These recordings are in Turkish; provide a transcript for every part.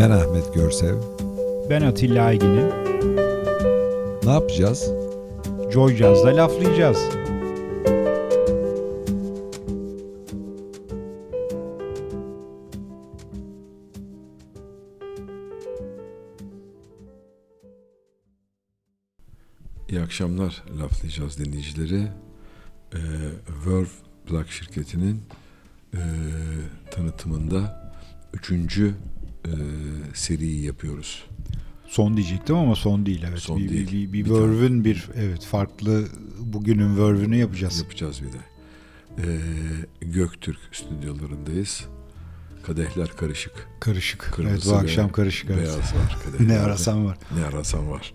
Ben Ahmet Görsev. Ben Atilla Aygin'im. Ne yapacağız? Joy Jazz'da laflayacağız. İyi akşamlar laflayacağız dinleyicileri. Ee, Verve plak şirketinin e, tanıtımında üçüncü e, seriyi yapıyoruz. Son diyecektim ama son değil evet. Son bir, değil. Bir, bir, Bir bir Verve'ün bir evet farklı bugünün Verve'ünü yapacağız. Yapacağız bir de. Ee, Göktürk stüdyolarındayız. Kadehler karışık. Karışık. Kırmızı evet bu akşam karışık. Evet. Beyaz var. kadehlerde. ne arasan var. Ne arasan var.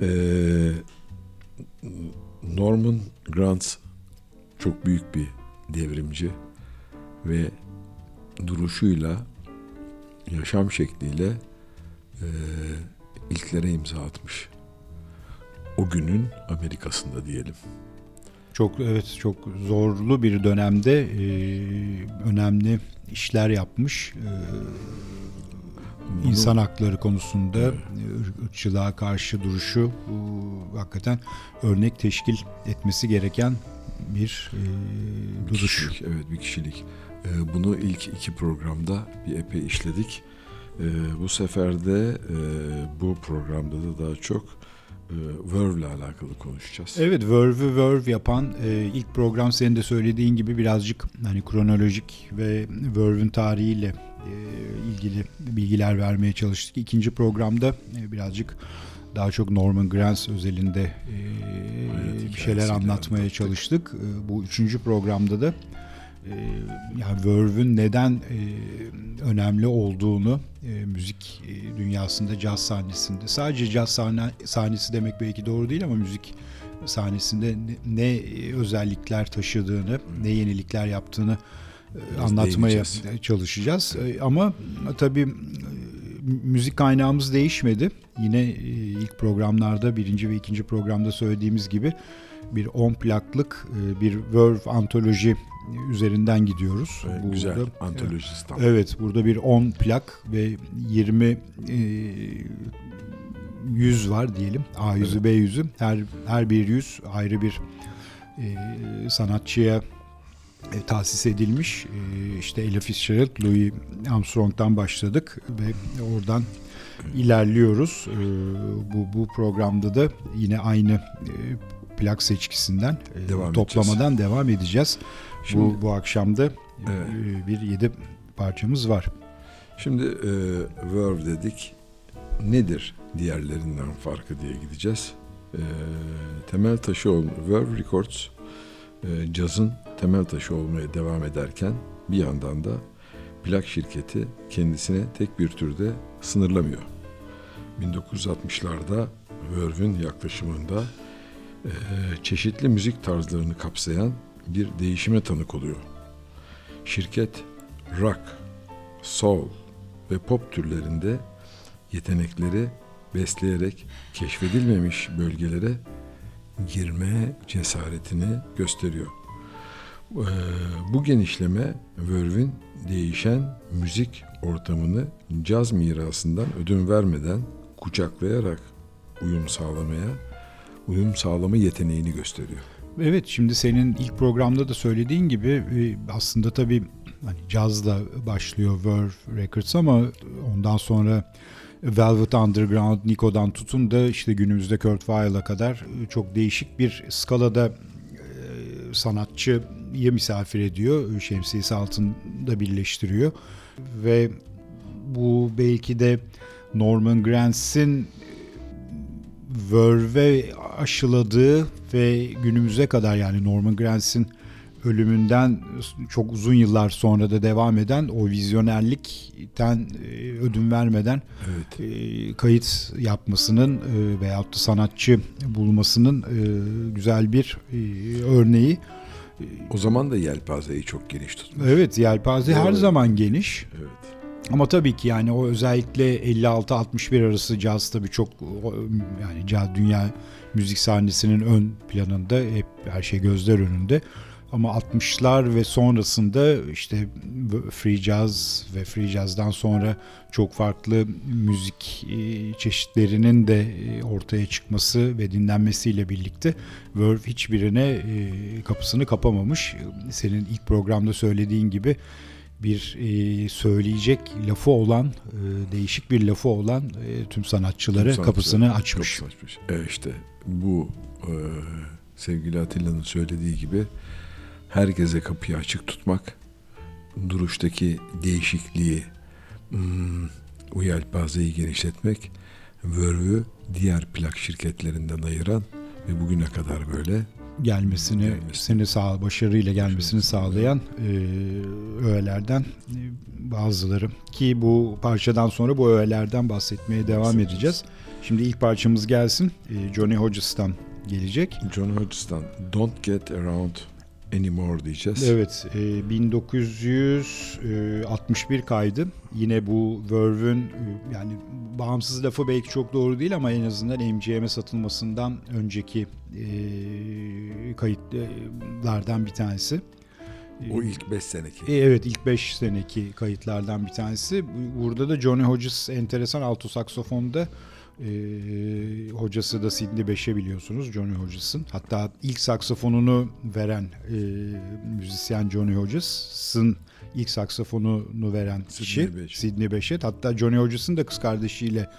Ee, Norman Granz çok büyük bir devrimci ve duruşuyla, yaşam şekliyle e, ilklere imza atmış. O günün Amerika'sında diyelim. Çok evet çok zorlu bir dönemde e, önemli işler yapmış. E, Bunu- insan hakları konusunda Evet. e, ırkçılığa karşı duruşu bu, hakikaten örnek teşkil etmesi gereken bir e, Bir duruş. kişilik, evet bir kişilik. Ee, bunu ilk iki programda bir epey işledik. Ee, bu sefer de e, bu programda da daha çok e, Verve ile alakalı konuşacağız. Evet Verve'ü Verve yapan e, ilk program senin de söylediğin gibi birazcık hani kronolojik ve Verve'ün tarihiyle ilgili bilgiler vermeye çalıştık. İkinci programda birazcık daha çok Norman Granz özelinde e, bir şeyler anlatmaya anlattık. çalıştık. Bu üçüncü programda da yani Verve'ün neden e, önemli olduğunu e, müzik e, dünyasında, caz sahnesinde sadece caz sahne, sahnesi demek belki doğru değil ama müzik sahnesinde ne, ne özellikler taşıdığını, ne yenilikler yaptığını e, Biraz anlatmaya çalışacağız. E, Ama tabii e, müzik kaynağımız değişmedi. Yine e, ilk programlarda, birinci ve ikinci programda söylediğimiz gibi bir 10 plaklık e, bir Verve antoloji üzerinden gidiyoruz. Evet, Bu güzel antolojist tam. Evet, burada bir 10 plak ve 20 e, yüz var diyelim. A yüzü, Evet. B yüzü. Her her bir yüz ayrı bir e, sanatçıya e, tahsis edilmiş. E, işte Ella Fitzgerald, Louis Armstrong'dan başladık ve oradan ilerliyoruz. E, bu bu programda da yine aynı e, plak seçkisinden Devam toplamadan devam edeceğiz. Şimdi, bu bu akşam da Evet. e, bir yedi parçamız var. şimdi e, Verve dedik. Nedir diğerlerinden farkı diye gideceğiz. E, temel taşı ol Verve Records e, cazın temel taşı olmaya devam ederken bir yandan da plak şirketi kendisine tek bir türde sınırlamıyor. 1960'larda Verve'ün yaklaşımında e, çeşitli müzik tarzlarını kapsayan bir değişime tanık oluyor. Şirket rock, soul ve pop türlerinde yetenekleri besleyerek keşfedilmemiş bölgelere girme cesaretini gösteriyor. Ee, Bu genişleme Verve'in değişen müzik ortamını caz mirasından ödün vermeden kucaklayarak uyum sağlamaya, uyum sağlama yeteneğini gösteriyor. Evet şimdi senin ilk programda da söylediğin gibi e, aslında tabii hani cazla başlıyor Verve Records ama ondan sonra Velvet Underground, Nico'dan tutun da işte günümüzde Kurt Weill'a kadar e, çok değişik bir skalada e, sanatçıyı misafir ediyor. Şemsiyesi altında birleştiriyor. Ve bu belki de Norman Granz'in Verve aşıladığı ve günümüze kadar yani Norman Granz'in ölümünden çok uzun yıllar sonra da devam eden o vizyonerlikten e, ödün vermeden Evet. e, kayıt yapmasının e, veyahut da sanatçı bulmasının güzel bir örneği. O zaman da yelpazeyi çok geniş tutmuş. Evet yelpaze her Doğru. zaman geniş. Evet. Ama tabii ki yani o özellikle 56-61 arası caz tabii çok yani caz dünya müzik sahnesinin ön planında hep her şey gözler önünde. ama 60'lar ve sonrasında işte free jazz ve free jazz'dan sonra çok farklı müzik e, çeşitlerinin de e, ortaya çıkması ve dinlenmesiyle birlikte Verve hiçbirine e, kapısını kapamamış. Senin ilk programda söylediğin gibi bir e, söyleyecek lafı olan, e, değişik bir lafı olan e, tüm sanatçılara tüm kapısını açmış. açmış. E işte bu e, sevgili Atilla'nın söylediği gibi herkese kapıyı açık tutmak, duruştaki değişikliği, hmm, o yelpazeyi genişletmek, Verve'ü diğer plak şirketlerinden ayıran ve bugüne kadar böyle gelmesini, gelmesini sağ başarıyla gelmesini sağlayan e, öğelerden e, bazıları ki bu parçadan sonra bu öğelerden bahsetmeye devam edeceğiz. Şimdi ilk parçamız gelsin. E, Johnny Hodges'tan gelecek. Johnny Hodges'tan Don't Get Around Anymore diyeceğiz. Evet, e, 1961 kaydı. Yine bu Verve'ün e, yani bağımsız lafı belki çok doğru değil ama en azından MGM'e satılmasından önceki e, kayıtlardan bir tanesi. O ilk 5 seneki. E, evet ilk 5 seneki kayıtlardan bir tanesi. Burada da Johnny Hodges enteresan alto saksofonda e, hocası da Sidney Beşe biliyorsunuz Johnny Hodges'ın. Hatta ilk saksafonunu veren e, müzisyen Johnny Hodges'ın ilk saksafonunu veren kişi Sidney Beşe. Hatta Johnny Hodges'ın da kız kardeşiyle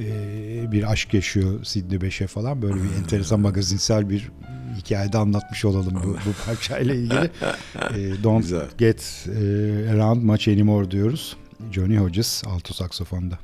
e, bir aşk yaşıyor Sidney Beşe falan. Böyle bir enteresan magazinsel bir hikayede anlatmış olalım bu, bu parçayla ilgili. e, Don't Güzel. Get e, Around Much Anymore diyoruz. Johnny Hodges alto saksafonda.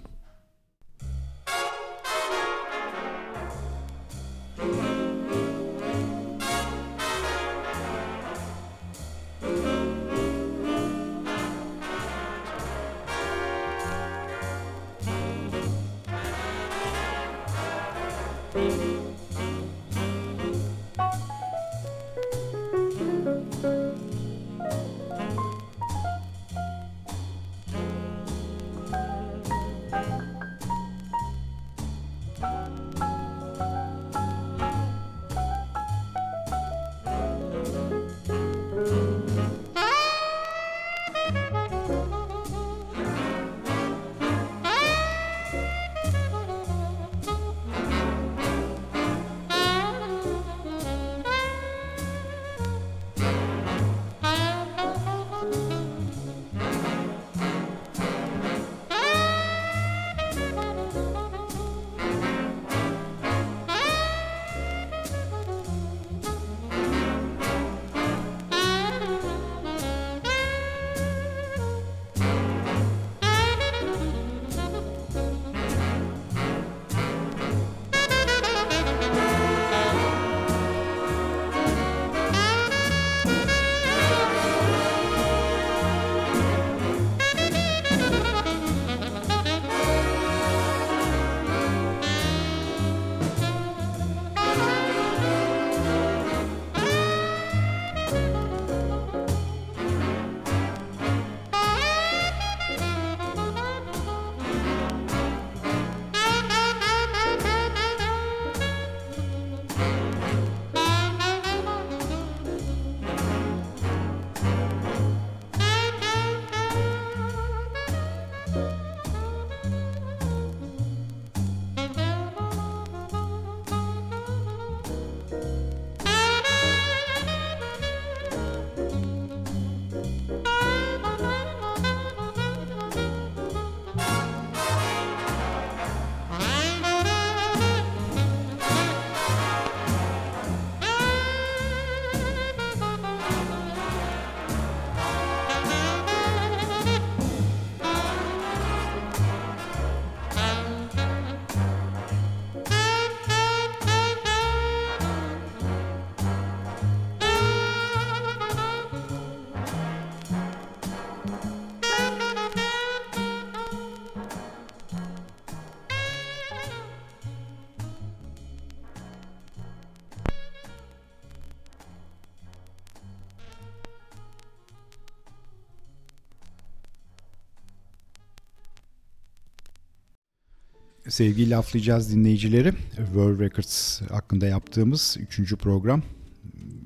Sevgili laflayacağız dinleyicileri. World Records hakkında yaptığımız üçüncü program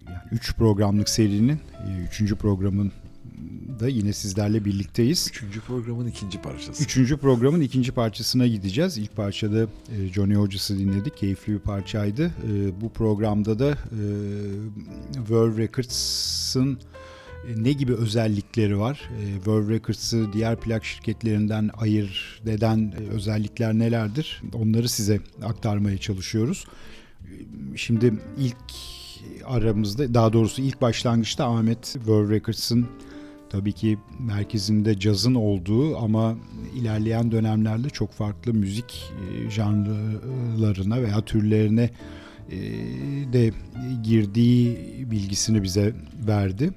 yani 3 programlık serinin 3. programın da yine sizlerle birlikteyiz. Üçüncü programın ikinci parçası. Üçüncü programın ikinci parçasına gideceğiz. İlk parçada e, Johnny Hodges'ı dinledik. Keyifli bir parçaydı. E, bu programda da e, Verve Records'ın ne gibi özellikleri var? Verve Records'ı diğer plak şirketlerinden ayırt eden özellikler nelerdir? Onları size aktarmaya çalışıyoruz. Şimdi ilk aramızda daha doğrusu ilk başlangıçta Ahmet Verve Records'ın tabii ki merkezinde cazın olduğu ama ilerleyen dönemlerde çok farklı müzik e, janrlarına veya türlerine e, de girdiği bilgisini bize verdi.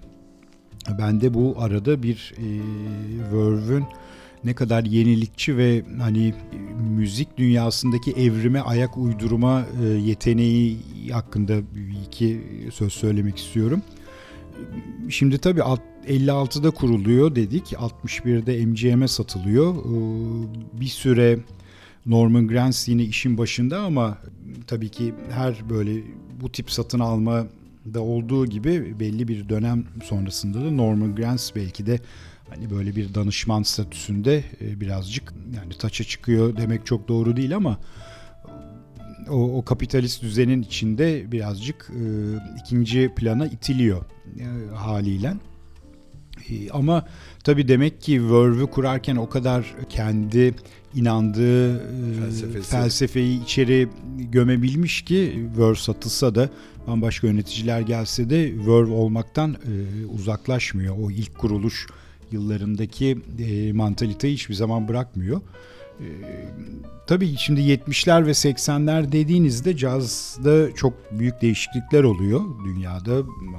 Ben de bu arada bir e, Verve'ün ne kadar yenilikçi ve hani müzik dünyasındaki evrime ayak uydurma yeteneği hakkında iki söz söylemek istiyorum. Şimdi tabii 56'da kuruluyor dedik. 61'de MGM'e satılıyor. Ee, bir süre Norman Granz yine işin başında ama tabii ki her böyle bu tip satın alma da olduğu gibi belli bir dönem sonrasında da Norman Granz belki de hani böyle bir danışman statüsünde e, birazcık yani taça çıkıyor demek çok doğru değil ama o, o kapitalist düzenin içinde birazcık e, ikinci plana itiliyor e, haliyle. E, ama tabii demek ki Verve'ü kurarken o kadar kendi inandığı e, Felsefesi. felsefeyi içeri gömebilmiş ki Verve satılsa da bambaşka yöneticiler gelse de Verve olmaktan e, uzaklaşmıyor. O ilk kuruluş yıllarındaki e, mantaliteyi hiçbir zaman bırakmıyor. Ee, tabii şimdi 70'ler ve 80'ler dediğinizde cazda çok büyük değişiklikler oluyor dünyada.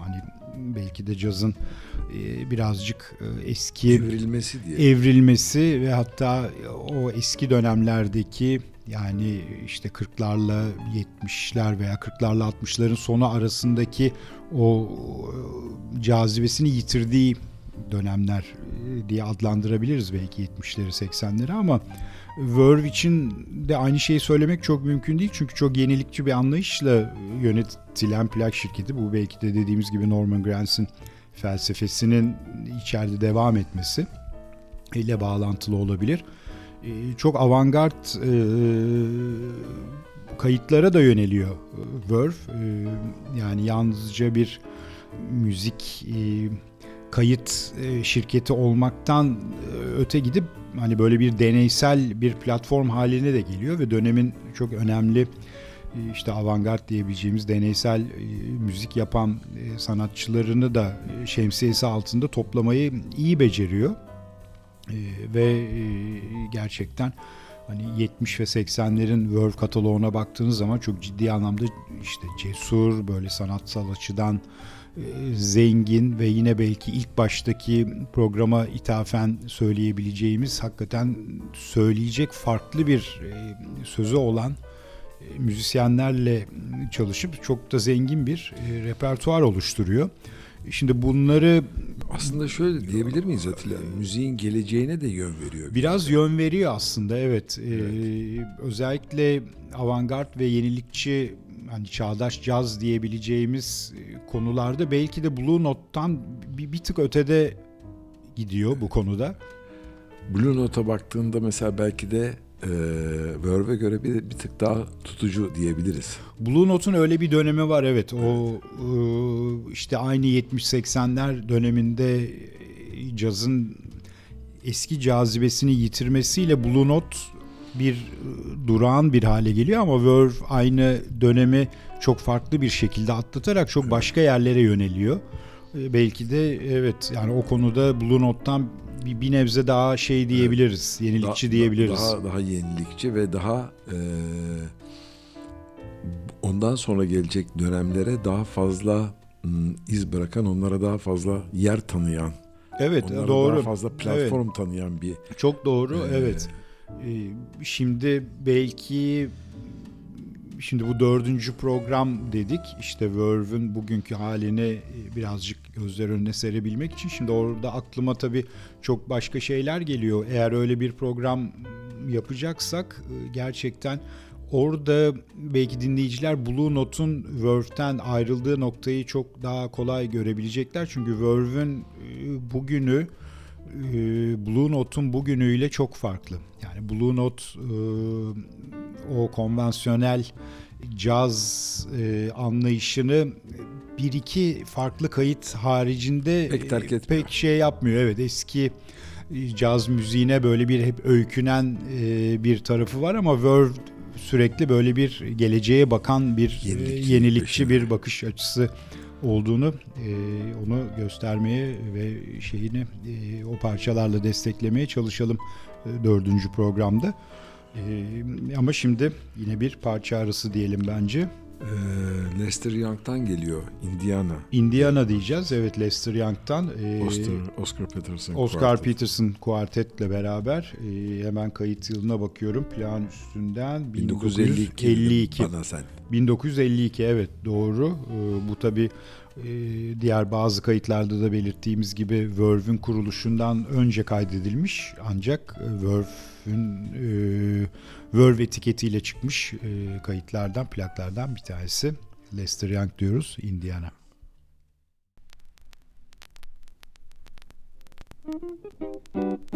Hani belki de cazın e, birazcık e, eski evrilmesi diye. Evrilmesi ve hatta o eski dönemlerdeki yani işte 40'larla 70'ler veya 40'larla 60'ların sonu arasındaki o e, cazibesini yitirdiği dönemler diye adlandırabiliriz belki 70'leri 80'leri ama Verve için de aynı şeyi söylemek çok mümkün değil. Çünkü çok yenilikçi bir anlayışla yönetilen plak şirketi. Bu belki de dediğimiz gibi Norman Granz'in felsefesinin içeride devam etmesi ile bağlantılı olabilir. Ee, çok avantgard e, kayıtlara da yöneliyor e, Verve. Ee, yani yalnızca bir müzik e, kayıt şirketi olmaktan öte gidip hani böyle bir deneysel bir platform haline de geliyor ve dönemin çok önemli e, işte avantgard diyebileceğimiz deneysel e, müzik yapan e, sanatçılarını da şemsiyesi altında toplamayı iyi beceriyor. Ve gerçekten hani 70 ve 80'lerin World kataloğuna baktığınız zaman çok ciddi anlamda işte cesur böyle sanatsal açıdan zengin ve yine belki ilk baştaki programa ithafen söyleyebileceğimiz hakikaten söyleyecek farklı bir e, sözü olan e, müzisyenlerle çalışıp çok da zengin bir e, repertuar oluşturuyor. Şimdi bunları aslında şöyle diyebilir miyiz Atilla? Müziğin geleceğine de yön veriyor. Biraz yön veriyor aslında evet. evet. Ee, özellikle avantgard ve yenilikçi hani çağdaş caz diyebileceğimiz e, konularda belki de Blue Note'tan bir, bir tık ötede gidiyor bu konuda. Blue Note'a baktığında mesela belki de e, Verve'e göre bir, bir tık daha tutucu diyebiliriz. Blue Note'un öyle bir dönemi var evet. O e, işte aynı 70-80'ler döneminde e, cazın eski cazibesini yitirmesiyle Blue Note bir e, durağan bir hale geliyor ama Verve aynı dönemi çok farklı bir şekilde atlatarak çok başka yerlere yöneliyor. E, belki de evet yani o konuda Blue Note'dan bir, bir nebze daha şey diyebiliriz, yenilikçi da, diyebiliriz. Daha daha yenilikçi ve daha e, ondan sonra gelecek dönemlere daha fazla iz bırakan, onlara daha fazla yer tanıyan Evet Onlara doğru. Daha fazla platform evet. tanıyan bir. Çok doğru e, evet. Ee, şimdi belki şimdi bu dördüncü program dedik işte Verve'ün bugünkü halini e, birazcık gözler önüne serebilmek için şimdi orada aklıma tabii çok başka şeyler geliyor. Eğer öyle bir program yapacaksak e, gerçekten Orada belki dinleyiciler Blue Note'un Verve'den ayrıldığı noktayı çok daha kolay görebilecekler. Çünkü Verve'ün e, bugünü Blue Note'un bugünüyle çok farklı. Yani Blue Note e, o konvansiyonel caz anlayışını bir iki farklı kayıt haricinde pek, terk etmiyor. pek şey yapmıyor. Evet eski caz müziğine böyle bir hep öykünen bir tarafı var ama Verve sürekli böyle bir geleceğe bakan bir Yenilikçi, yenilikçi bir bakış açısı olduğunu e, onu göstermeye ve şeyini e, o parçalarla desteklemeye çalışalım e, dördüncü programda. E, ama şimdi yine bir parça arası diyelim bence. Ee, Lester Young'tan geliyor. Indiana. Indiana diyeceğiz. Evet Lester Young'tan. Ee, Oscar, Oscar Peterson. Oscar Quartet. Peterson kuartetle beraber. E, hemen kayıt yılına bakıyorum. Plan üstünden 1952. 1952. Bana sen. 1952 evet doğru. E, bu tabi e, diğer bazı kayıtlarda da belirttiğimiz gibi Verve'ün kuruluşundan önce kaydedilmiş. Ancak Verve'ün e, Verve etiketiyle çıkmış e, kayıtlardan, plaklardan bir tanesi. Lester Young diyoruz, Indiana. Thank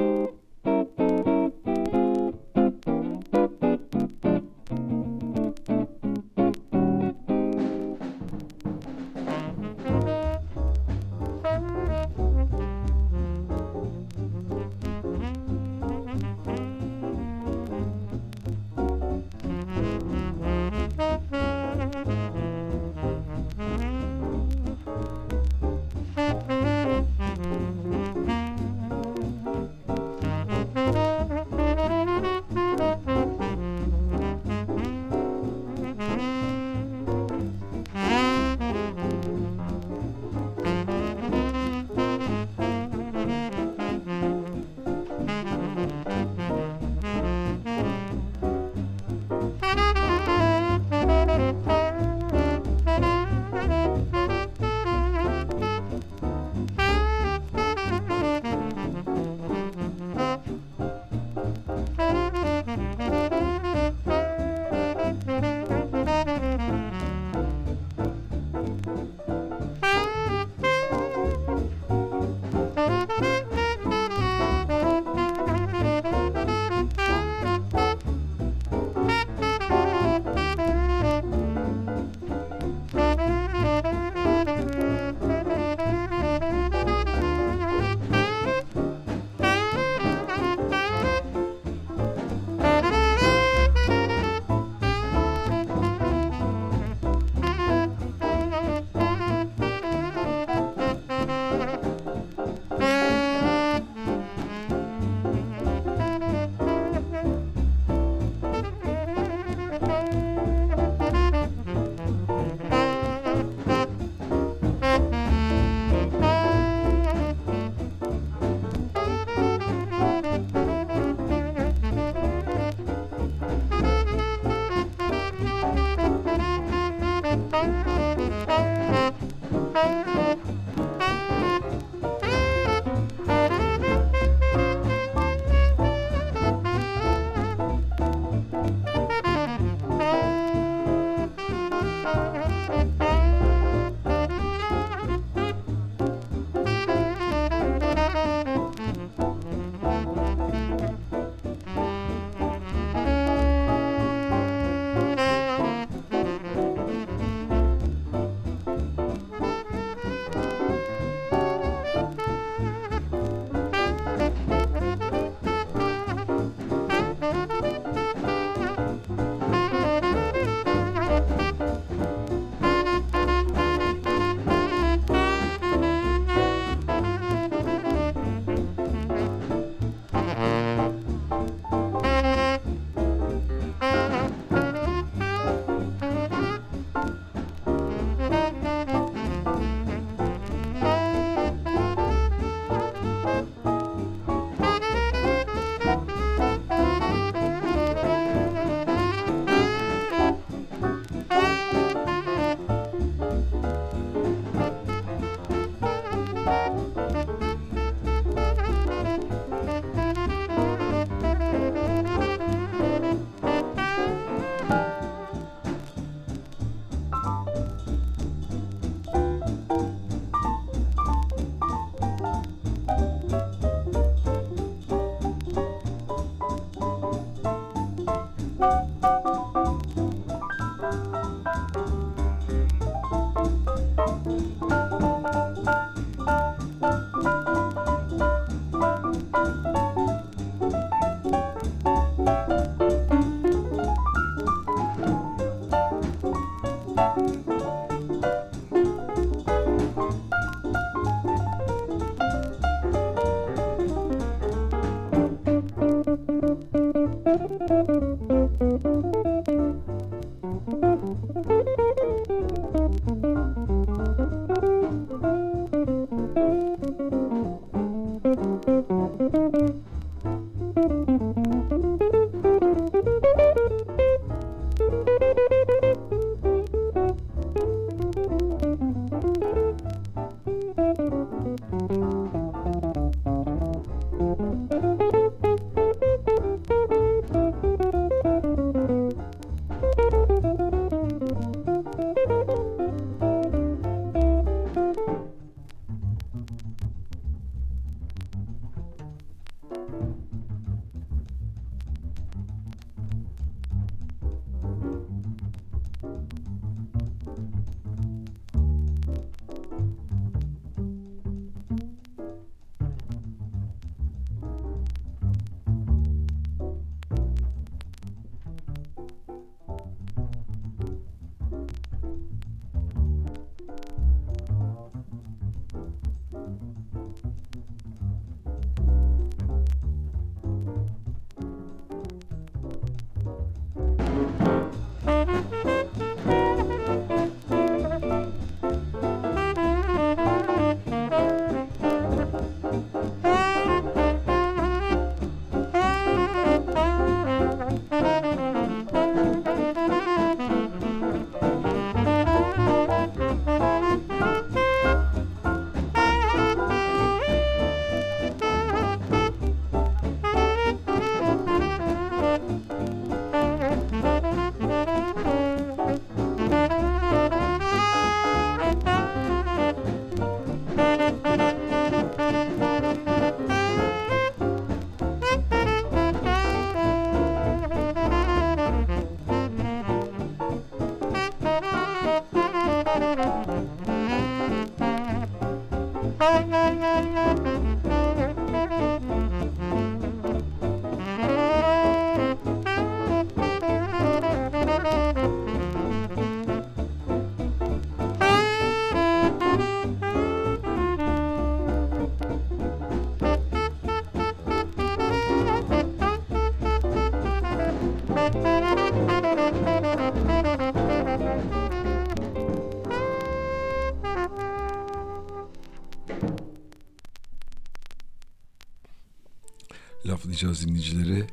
Laflayacağız dinleyicileri.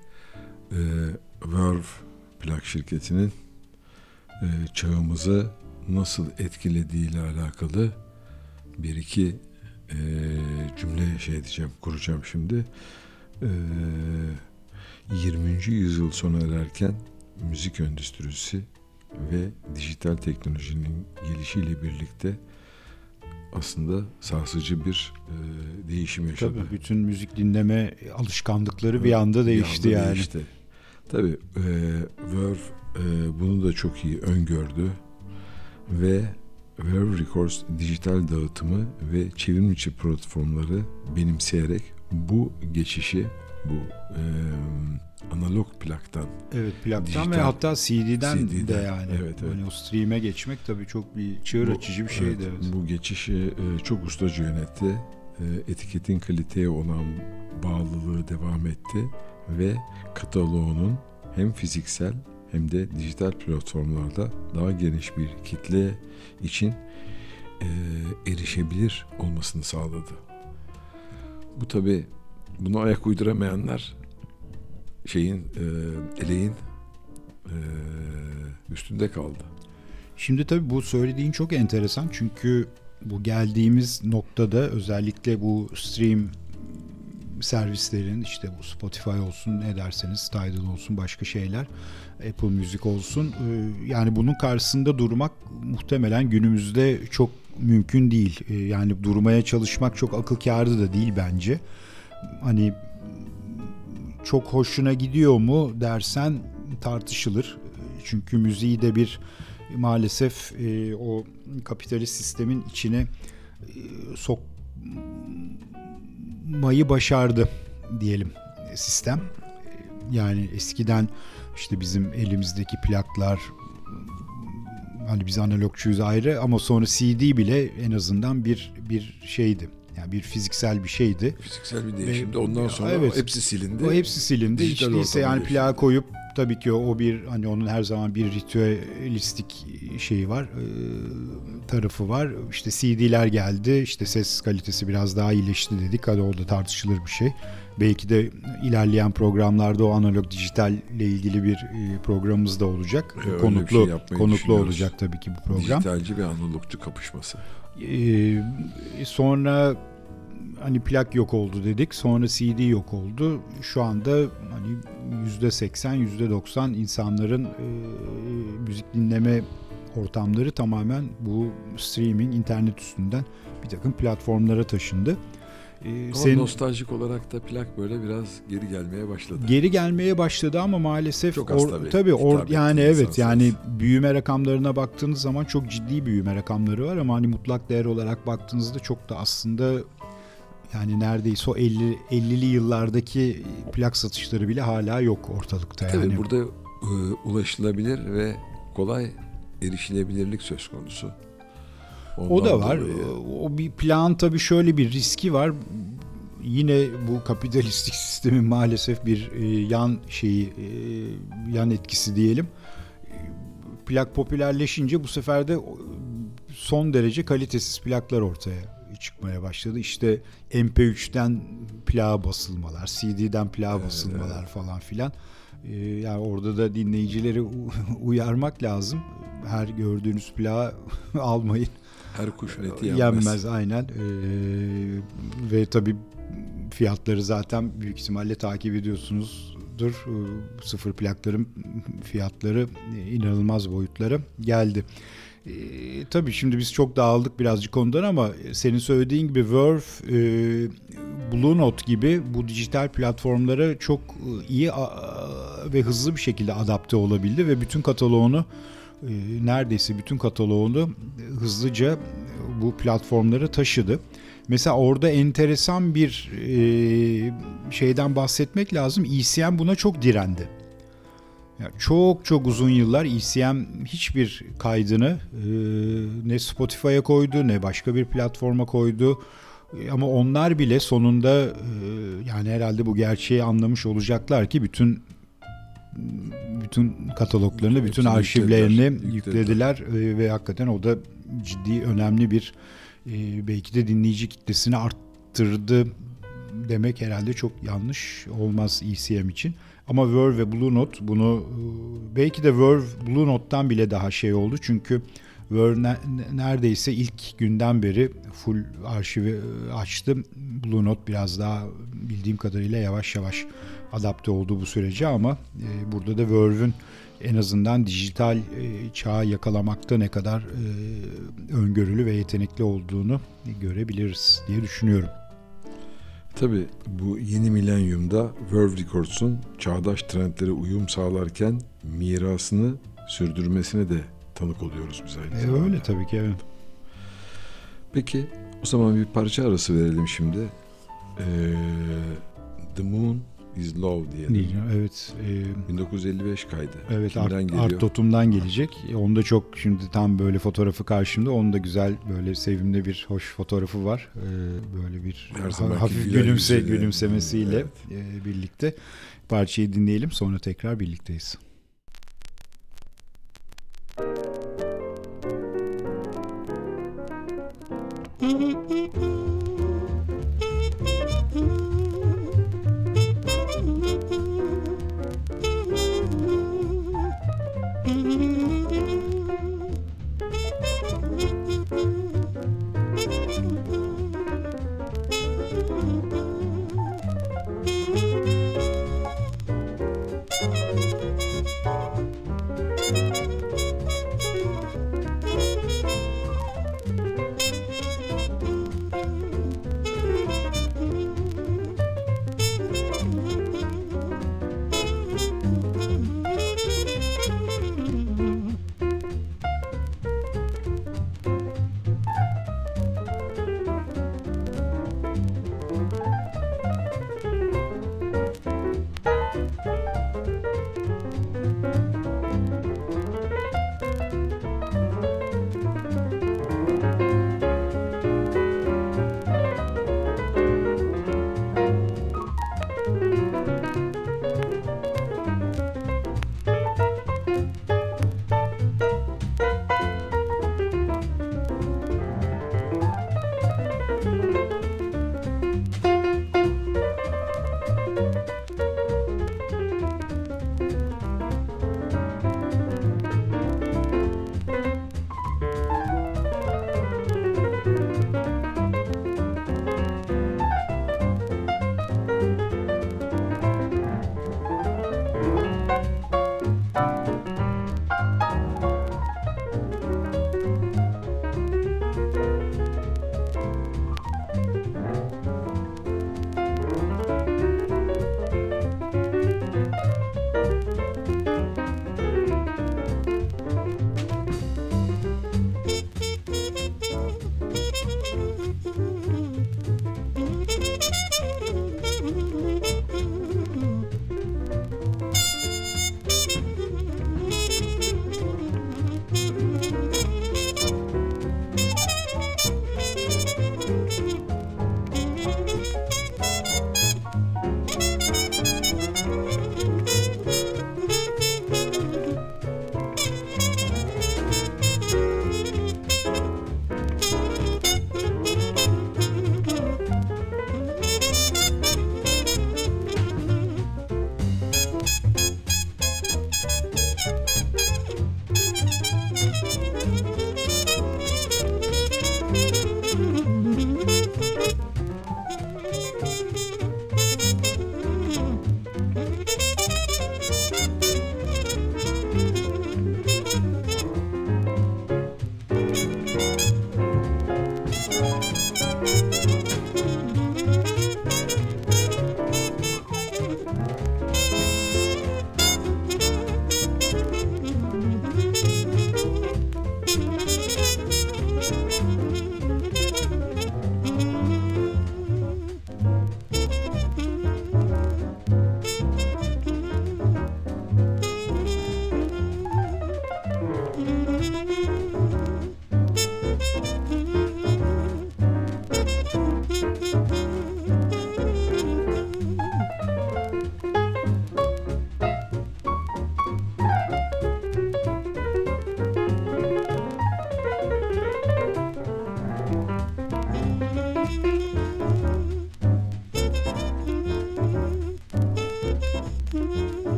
E, Verve plak şirketinin e, çağımızı nasıl etkilediğiyle alakalı bir iki e, cümle şey edeceğim, kuracağım şimdi. E, 20. yüzyıl sona ererken müzik endüstrisi ve dijital teknolojinin gelişiyle birlikte aslında sarsıcı bir e, değişim yaşadı. Tabii bütün müzik dinleme alışkanlıkları bir anda değişti bir anda yani. Değişti. Tabii e, Verve e, bunu da çok iyi öngördü ve Verve Records dijital dağıtımı ve çevrimiçi platformları benimseyerek bu geçişi bu e, analog plaktan Evet plaktan Dijital, ve hatta CD'den, CD'den, de yani. evet, evet. Hani o stream'e geçmek tabii çok bir çığır Bu- açıcı bir şeydi. evet, Evet, Bu geçişi e, çok ustaca yönetti. E, etiketin kaliteye olan bağlılığı devam etti ve kataloğunun hem fiziksel hem de dijital platformlarda daha geniş bir kitle için e, erişebilir olmasını sağladı. Bu tabi bunu ayak uyduramayanlar şeyin e, eleğin e, üstünde kaldı. Şimdi tabii bu söylediğin çok enteresan çünkü bu geldiğimiz noktada özellikle bu stream servislerin işte bu Spotify olsun ne derseniz Tidal olsun başka şeyler Apple Music olsun e, yani bunun karşısında durmak muhtemelen günümüzde çok mümkün değil. E, Yani durmaya çalışmak çok akıl kârı da değil bence. Hani çok hoşuna gidiyor mu dersen tartışılır. Çünkü müziği de bir maalesef e, o kapitalist sistemin içine e, sokmayı başardı diyelim sistem. Yani eskiden işte bizim elimizdeki plaklar hani biz analogçuyuz ayrı ama sonra CD bile en azından bir bir şeydi. Yani bir fiziksel bir şeydi. Fiziksel bir değişimde ondan sonra evet. hepsi silindi. O hepsi silindi. Dijital Hiç değilse yani geçti. plağa koyup tabii ki o, o bir hani onun her zaman bir ritüelistik şeyi var. e, tarafı var. İşte CD'ler geldi. İşte ses kalitesi biraz daha iyileşti dedik. Hadi o da tartışılır bir şey. Belki de ilerleyen programlarda o analog dijitalle ilgili bir e, programımız da olacak. bir konuklu şey konuklu olacak tabii ki bu program. Dijitalci ve analogcu kapışması. Ee, sonra hani plak yok oldu dedik. Sonra CD yok oldu. Şu anda hani yüzde seksen, yüzde doksan insanların e, müzik dinleme ortamları tamamen bu streaming, internet üstünden bir takım platformlara taşındı. Ee, Ama senin- nostaljik olarak da plak böyle biraz geri gelmeye başladı. geri gelmeye başladı ama maalesef Çok or- tabii. tabii or- yani evet yani büyüme rakamlarına baktığınız zaman çok ciddi büyüme rakamları var ama hani mutlak değer olarak baktığınızda çok da aslında yani neredeyse o 50 50'li yıllardaki plak satışları bile hala yok ortalıkta Tabii yani. burada e, ulaşılabilir ve kolay erişilebilirlik söz konusu. O da var. dolayı- O bir plan tabii şöyle bir riski var. Yine bu kapitalistik sistemin maalesef bir e, yan şeyi, e, yan etkisi diyelim. Plak popülerleşince bu sefer de son derece kalitesiz plaklar ortaya çıkmaya başladı. İşte MP3'ten plağa basılmalar, CD'den plağa Evet, basılmalar falan filan. E, Yani orada da dinleyicileri uyarmak lazım. Her gördüğünüz plağı almayın. Her kuş eti yenmez. Yenmez aynen. Ee, ve tabii fiyatları zaten büyük ihtimalle takip ediyorsunuzdur. Ee, sıfır plakların fiyatları inanılmaz boyutlara geldi. Ee, tabii şimdi biz çok dağıldık birazcık konudan ama senin söylediğin gibi Verve, e, Blue Note gibi bu dijital platformlara çok e, iyi ve hızlı bir şekilde adapte olabildi ve bütün kataloğunu e, neredeyse bütün kataloğunu hızlıca bu platformlara taşıdı. Mesela orada enteresan bir e, şeyden bahsetmek lazım. ECM buna çok direndi. Yani çok çok uzun yıllar ECM hiçbir kaydını e, ne Spotify'a koydu ne başka bir platforma koydu. E, ama onlar bile sonunda yani herhalde bu gerçeği anlamış olacaklar ki bütün bütün kataloglarını, bütün Hepsini arşivlerini yüklediler, yüklediler e, ve hakikaten o da ciddi önemli bir e, belki de dinleyici kitlesini arttırdı demek herhalde çok yanlış olmaz ECM için. Ama Verve ve Blue Note bunu e, belki de Verve Blue Note'dan bile daha şey oldu çünkü Verve ne- neredeyse ilk günden beri full arşivi e, açtı. Blue Note biraz daha bildiğim kadarıyla yavaş yavaş adapte oldu bu sürece ama e, burada da Verve'ün en azından dijital e, çağı yakalamakta ne kadar e, öngörülü ve yetenekli olduğunu görebiliriz diye düşünüyorum. Tabii bu yeni milenyumda Verve Records'un çağdaş trendlere uyum sağlarken mirasını sürdürmesine de tanık oluyoruz biz aynı E, zamanda. öyle tabii ki evet. Peki o zaman bir parça arası verelim şimdi. Ee, The Moon is Love diyelim. Diyeceğim, Evet. e, 1955 kaydı. Evet Kimden Art, geliyor? Art Totum'dan gelecek. E, Onda çok şimdi tam böyle fotoğrafı karşımda. Onda güzel böyle sevimli bir hoş fotoğrafı var. E, böyle bir ha- hafif gülümse yüzüyle. gülümsemesiyle Evet. e, birlikte parçayı dinleyelim. Sonra tekrar birlikteyiz.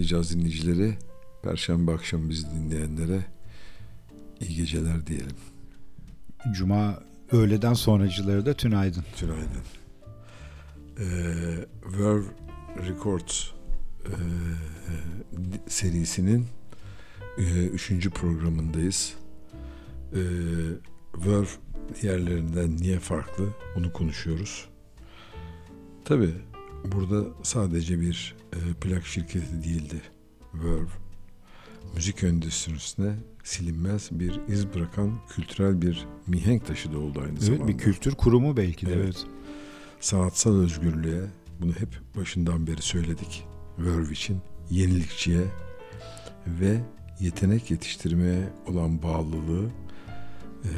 Laflayacağız dinleyicileri. Perşembe akşam bizi dinleyenlere iyi geceler diyelim. Cuma öğleden sonracıları da tünaydın. Tünaydın. Ee, Verve Records e, serisinin e, üçüncü programındayız. E, Verve diğerlerinden niye farklı onu konuşuyoruz. Tabi burada sadece bir e, plak şirketi değildi Verve. Müzik endüstrisine silinmez bir iz bırakan kültürel bir mihenk taşı da oldu aynı evet, zamanda. Bir kültür kurumu belki de. Evet. Evet. Sanatsal özgürlüğe bunu hep başından beri söyledik. Verve için yenilikçiye ve yetenek yetiştirmeye olan bağlılığı e,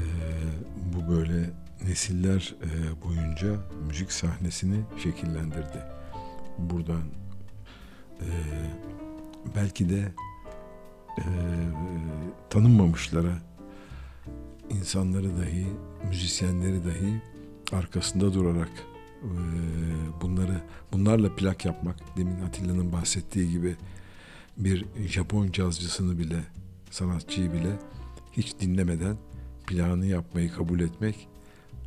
bu böyle nesiller e, boyunca müzik sahnesini şekillendirdi. Buradan e, belki de e, tanınmamışlara insanları dahi, müzisyenleri dahi arkasında durarak bunları bunlarla plak yapmak demin Atilla'nın bahsettiği gibi bir Japon cazcısını bile sanatçıyı bile hiç dinlemeden plağını yapmayı kabul etmek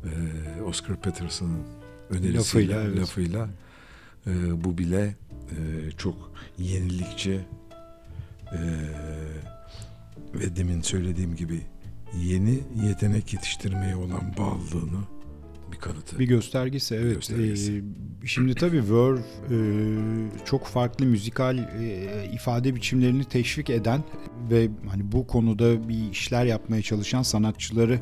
e, Oscar Peterson'ın önerisiyle Lafıyla, evet. lafıyla e, bu bile e, çok yenilikçi e, ve demin söylediğim gibi yeni yetenek yetiştirmeye olan bağlılığını bir kanıtı. Bir göstergesi evet. göstergesi. Ee, şimdi tabii Verve e, çok farklı müzikal e, ifade biçimlerini teşvik eden ve hani bu konuda bir işler yapmaya çalışan sanatçıları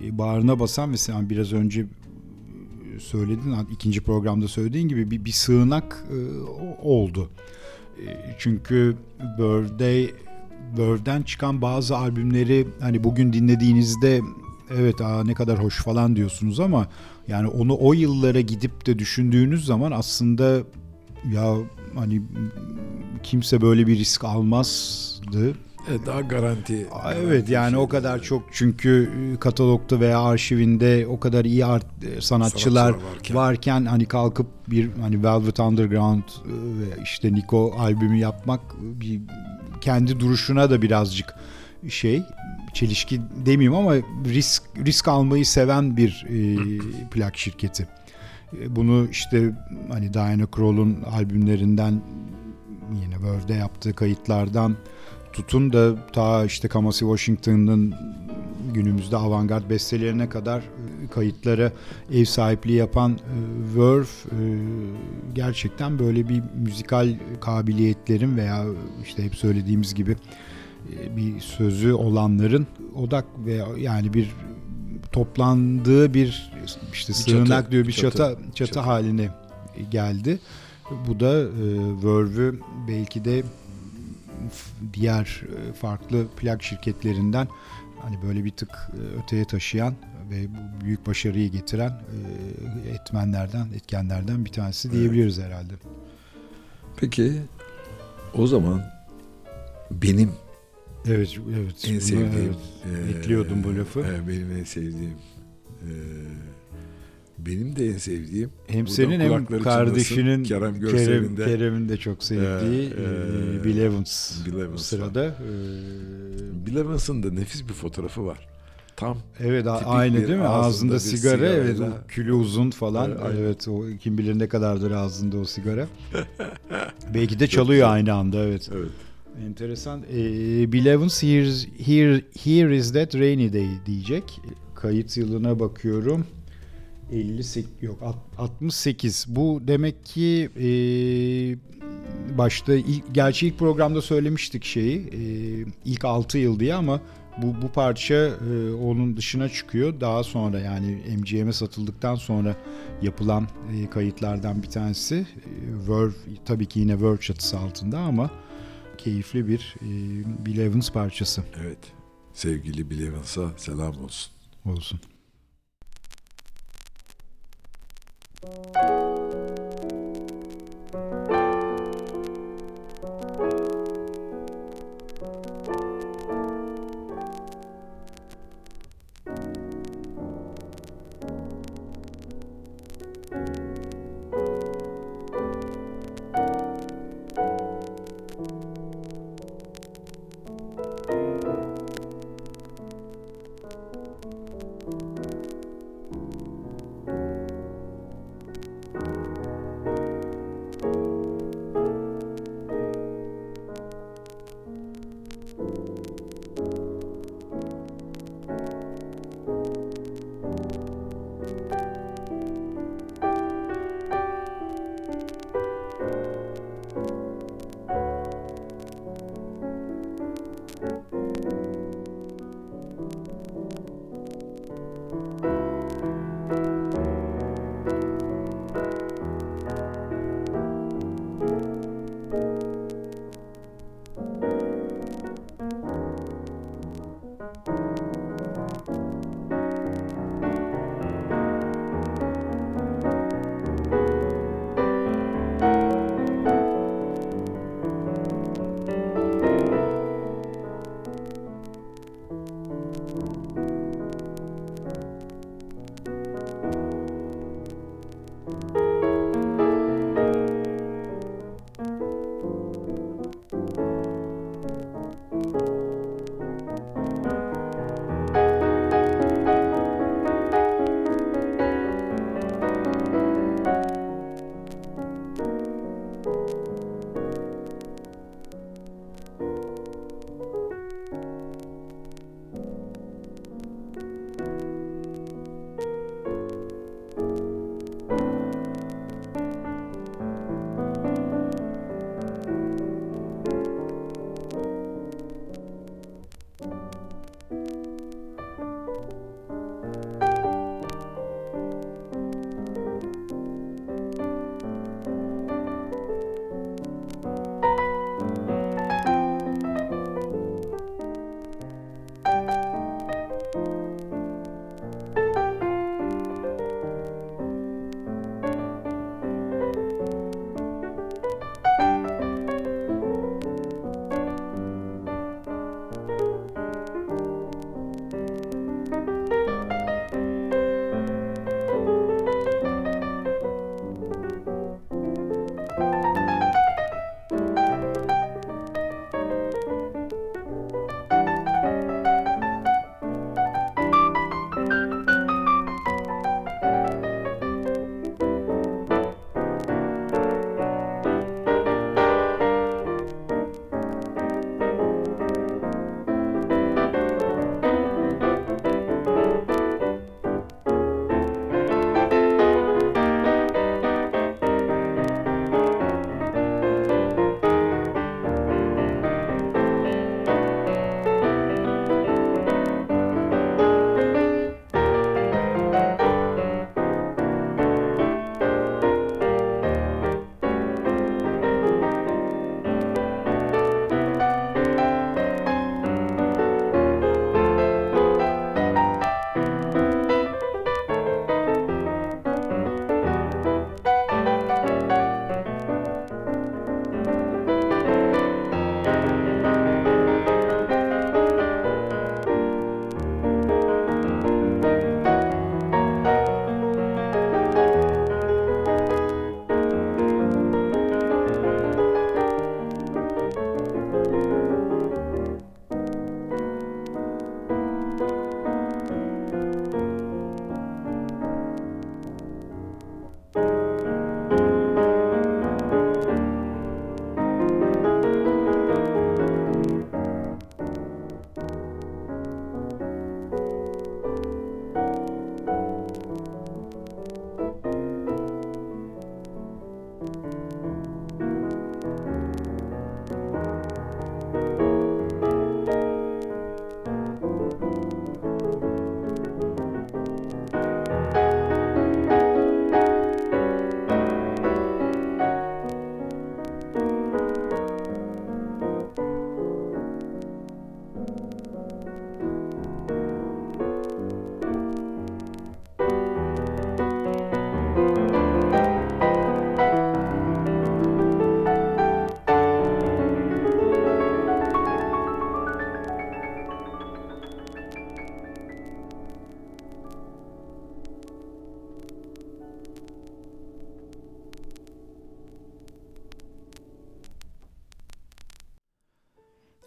bağrına basan mesela biraz önce e, söyledin ikinci programda söylediğin gibi bir, bir sığınak e, oldu. E, çünkü Verve'de Verve'den çıkan bazı albümleri hani bugün dinlediğinizde evet aa ne kadar hoş falan diyorsunuz ama yani onu o yıllara gidip de düşündüğünüz zaman aslında ya hani kimse böyle bir risk almazdı. Evet, daha garanti. Aa, Evet yani o şeyler. kadar çok çünkü e, katalogda veya arşivinde o kadar iyi art, e, sanatçılar Sanatçılar varken. varken hani kalkıp bir hani Velvet Underground e, ve işte Nico albümü yapmak e, bir kendi duruşuna da birazcık şey çelişki demeyeyim ama risk risk almayı seven bir e, plak şirketi. E, Bunu işte hani Diana Krall'un albümlerinden yine Verve'de yaptığı kayıtlardan tutun da ta işte Kamasi Washington'ın günümüzde avantgard bestelerine kadar e, kayıtlara ev sahipliği yapan Verve e, gerçekten böyle bir müzikal kabiliyetlerin veya işte hep söylediğimiz gibi e, bir sözü olanların odak veya yani bir toplandığı bir işte Bir sığınak çatı, diyor bir çatı, çatı çatı, çatı. haline geldi. Bu da e, Verve'ü belki de diğer e, farklı plak şirketlerinden hani böyle bir tık e, öteye taşıyan ve bu büyük başarıyı getiren e, etmenlerden, etkenlerden bir tanesi diyebiliriz herhalde. Peki o zaman benim Evet, evet. en sevdiğim evet, eee, bekliyordum bu lafı. eee, benim en sevdiğim eee, benim de en sevdiğim hem senin hem kardeşinin Kerem Görsel'in de Kerem'in de çok sevdiği Ee, e, Bill Evans, Bill Evans sırada. E, Bill Evans'ın da nefis bir fotoğrafı var. Tam Evet aynı değil mi? ağzında Ağzında sigara, sigarayla- evet o külü uzun falan. Evet. Evet o kim bilir ne kadardır ağzında o sigara. Belki de çalıyor aynı anda evet. evet. Enteresan. Ee, Bill Evans Here's, Here, Here is That Rainy Day diyecek. Kayıt yılına bakıyorum. 58 yok alt- 68. Bu demek ki e, başta ilk, gerçi ilk programda söylemiştik şeyi. E, ilk 6 yıl diye ama bu bu parça e, onun dışına çıkıyor. Daha sonra yani MGM'e satıldıktan sonra yapılan e, kayıtlardan bir tanesi. E, Verve tabii ki yine Verve çatısı altında ama keyifli bir e, Bill Evans parçası Evet. Sevgili Bill Evans'a selam olsun. olsun. Thank you.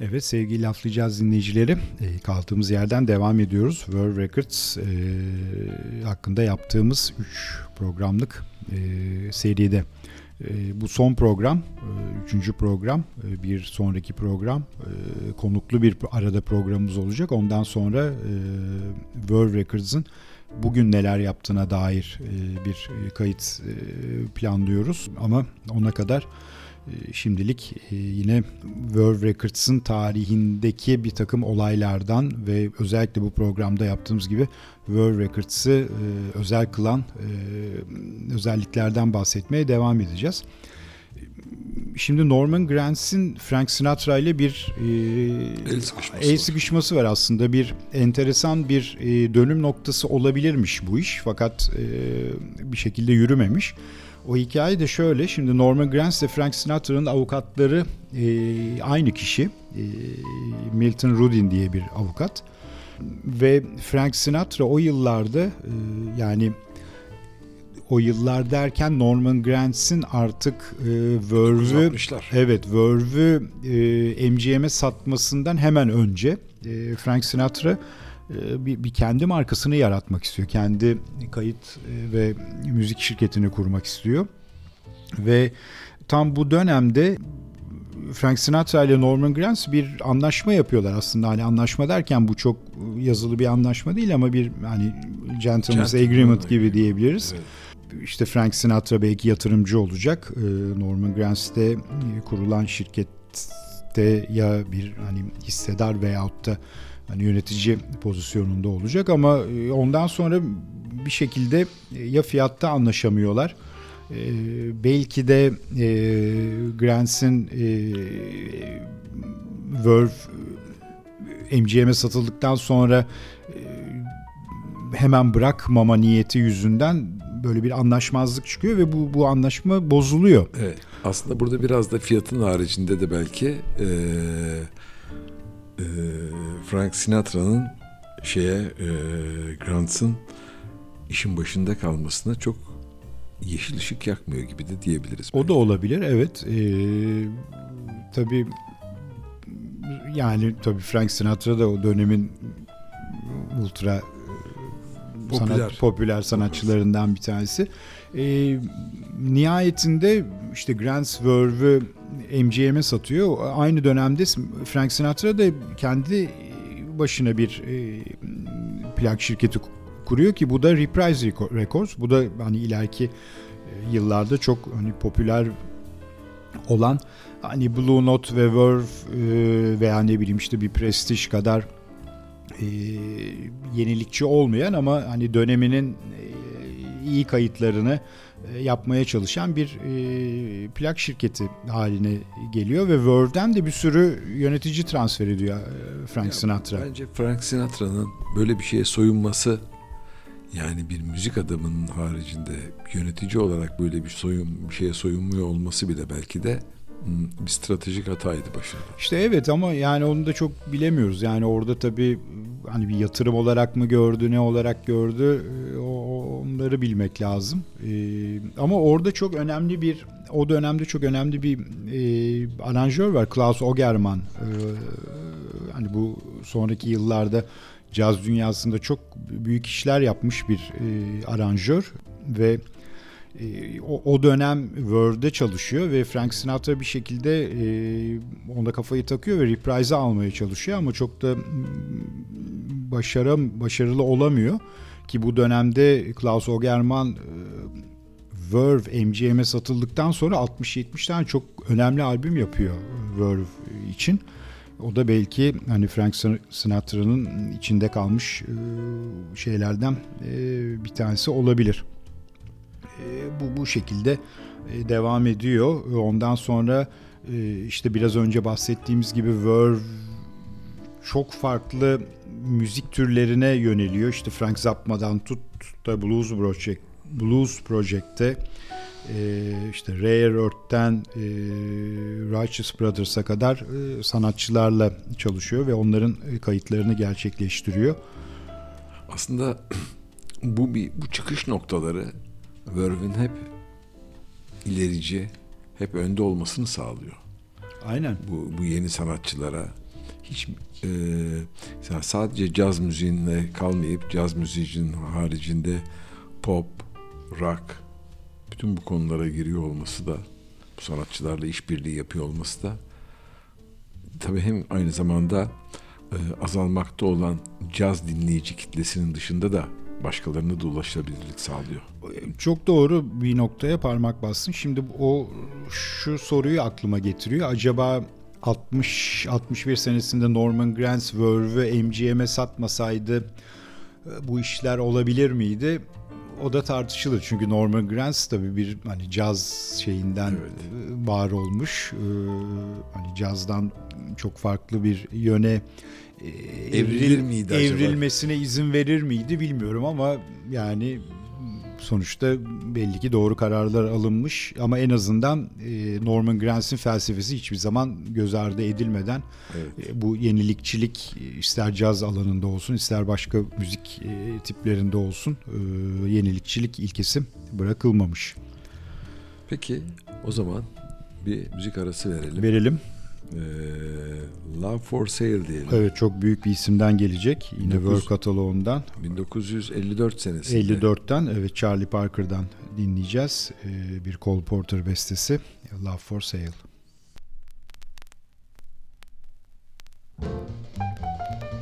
Evet sevgili laflayacağız dinleyicileri. E, kaldığımız yerden devam ediyoruz. World Records e, hakkında yaptığımız 3 programlık e, seride. E, bu son program, e, üçüncü program, e, bir sonraki program e, konuklu bir arada programımız olacak. Ondan sonra e, World Records'ın bugün neler yaptığına dair e, bir kayıt e, planlıyoruz. Ama ona kadar şimdilik e, yine Verve Records'ın tarihindeki bir takım olaylardan ve özellikle bu programda yaptığımız gibi Verve Records'ı e, özel kılan özelliklerden bahsetmeye devam edeceğiz. Şimdi Norman Grantz'in Frank Sinatra ile bir e, el, sıkışması, el sıkışması var aslında. Bir enteresan bir e, dönüm noktası olabilirmiş bu iş fakat e, bir şekilde yürümemiş. O hikaye de şöyle. Şimdi Norman Granz ile Frank Sinatra'nın avukatları e, aynı kişi. E, Milton Rudin diye bir avukat. Ve Frank Sinatra o yıllarda e, yani o yıllar derken Norman Grantz'in artık e, Verve'ü evet Verve'ü e, MGM'e satmasından hemen önce e, Frank Sinatra bir, bir kendi markasını yaratmak istiyor. Kendi kayıt e, ve müzik şirketini kurmak istiyor. Ve tam bu dönemde Frank Sinatra ile Norman Granz bir anlaşma yapıyorlar aslında. Hani anlaşma derken bu çok yazılı bir anlaşma değil ama bir hani gentleman's Gentleman agreement gibi diyebiliriz. Evet. İşte Frank Sinatra belki yatırımcı olacak. E, Norman Granz'de kurulan şirkette ya bir hani hissedar veyahut da hani yönetici pozisyonunda olacak ama e, ondan sonra bir şekilde e, ya fiyatta anlaşamıyorlar. E, belki de e, Grants'in e, Verve MGM'e satıldıktan sonra hemen bırakmama niyeti yüzünden böyle bir anlaşmazlık çıkıyor ve bu bu anlaşma bozuluyor. Evet. Aslında burada biraz da fiyatın haricinde de belki e, e, Frank Sinatra'nın şeye e, Grants'ın işin başında kalmasına çok yeşil ışık yakmıyor gibi de diyebiliriz. O da olabilir evet. Ee, tabii yani tabii Frank Sinatra da o dönemin ultra popüler, sanat, popüler sanatçılarından bir tanesi. E, nihayetinde işte Grants Verve'ü MGM'e satıyor. Aynı dönemde Frank Sinatra da kendi başına bir e, plak şirketi kuruyor ki bu da Reprise Records. Bu da hani ileriki e, yıllarda çok hani popüler olan hani Blue Note ve Verve e, veya ne bileyim işte bir Prestige kadar yenilikçi olmayan ama hani döneminin e, iyi kayıtlarını yapmaya çalışan bir e, plak şirketi haline geliyor ve Verve'den de bir sürü yönetici transfer ediyor e, Frank ya, Sinatra. Bence Frank Sinatra'nın böyle bir şeye soyunması yani bir müzik adamının haricinde yönetici olarak böyle bir soyun bir şeye soyunmuyor olması bile belki de hmm, bir stratejik hataydı başında. İşte evet ama yani onu da çok bilemiyoruz. Yani orada tabii hani bir yatırım olarak mı gördü, ne olarak gördü onları bilmek lazım. Ama orada çok önemli bir o dönemde çok önemli bir e, aranjör var. Klaus Ogerman. hani bu sonraki yıllarda caz dünyasında çok büyük işler yapmış bir e, aranjör ve e, o, dönem Word'de çalışıyor ve Frank Sinatra bir şekilde e, onda kafayı takıyor ve reprise almaya çalışıyor ama çok da başarı başarılı olamıyor ki bu dönemde Klaus Ogerman e, Verve MGM'e satıldıktan sonra 60-70 tane çok önemli albüm yapıyor Verve için. O da belki hani Frank Sinatra'nın içinde kalmış e, şeylerden e, bir tanesi olabilir. E, bu bu şekilde devam ediyor. Ondan sonra işte biraz önce bahsettiğimiz gibi Verve çok farklı müzik türlerine yöneliyor. İşte Frank Zappa'dan tut da Blues Project Blues Project'te e, işte Ray Earth'ten e, Righteous Brothers'a kadar e, sanatçılarla çalışıyor ve onların e, kayıtlarını gerçekleştiriyor. Aslında bu bir bu çıkış noktaları Verve'in hep ilerici, hep önde olmasını sağlıyor. Aynen. Bu, bu yeni sanatçılara hiç e, sadece caz müziğine kalmayıp caz müziğinin haricinde pop, rock, bütün bu konulara giriyor olması da bu sanatçılarla işbirliği yapıyor olması da tabii hem aynı zamanda e, azalmakta olan caz dinleyici kitlesinin dışında da başkalarına da ulaşılabilirlik sağlıyor. Çok doğru bir noktaya parmak bastın. Şimdi o şu soruyu aklıma getiriyor. Acaba 60 61 senesinde Norman Granz Verve'ü MGM'e satmasaydı e, bu işler olabilir miydi? O da tartışılır çünkü Norman Granz tabii bir hani caz şeyinden Evet. e, var olmuş. Ee, Hani cazdan çok farklı bir yöne e, Evrilir miydi acaba? evrilmesine izin verir miydi bilmiyorum ama yani sonuçta belli ki doğru kararlar alınmış ama en azından Norman Granz'in felsefesi hiçbir zaman göz ardı edilmeden Evet. bu yenilikçilik ister caz alanında olsun ister başka müzik tiplerinde olsun yenilikçilik ilkesi bırakılmamış. Peki o zaman bir müzik arası verelim. Verelim. Ee, Love for Sale diyelim. Evet çok büyük bir isimden gelecek. Yine 19 World kataloğundan. 1954 senesinde. 54'ten evet Charlie Parker'dan dinleyeceğiz. E, bir Cole Porter bestesi Love for Sale. Thank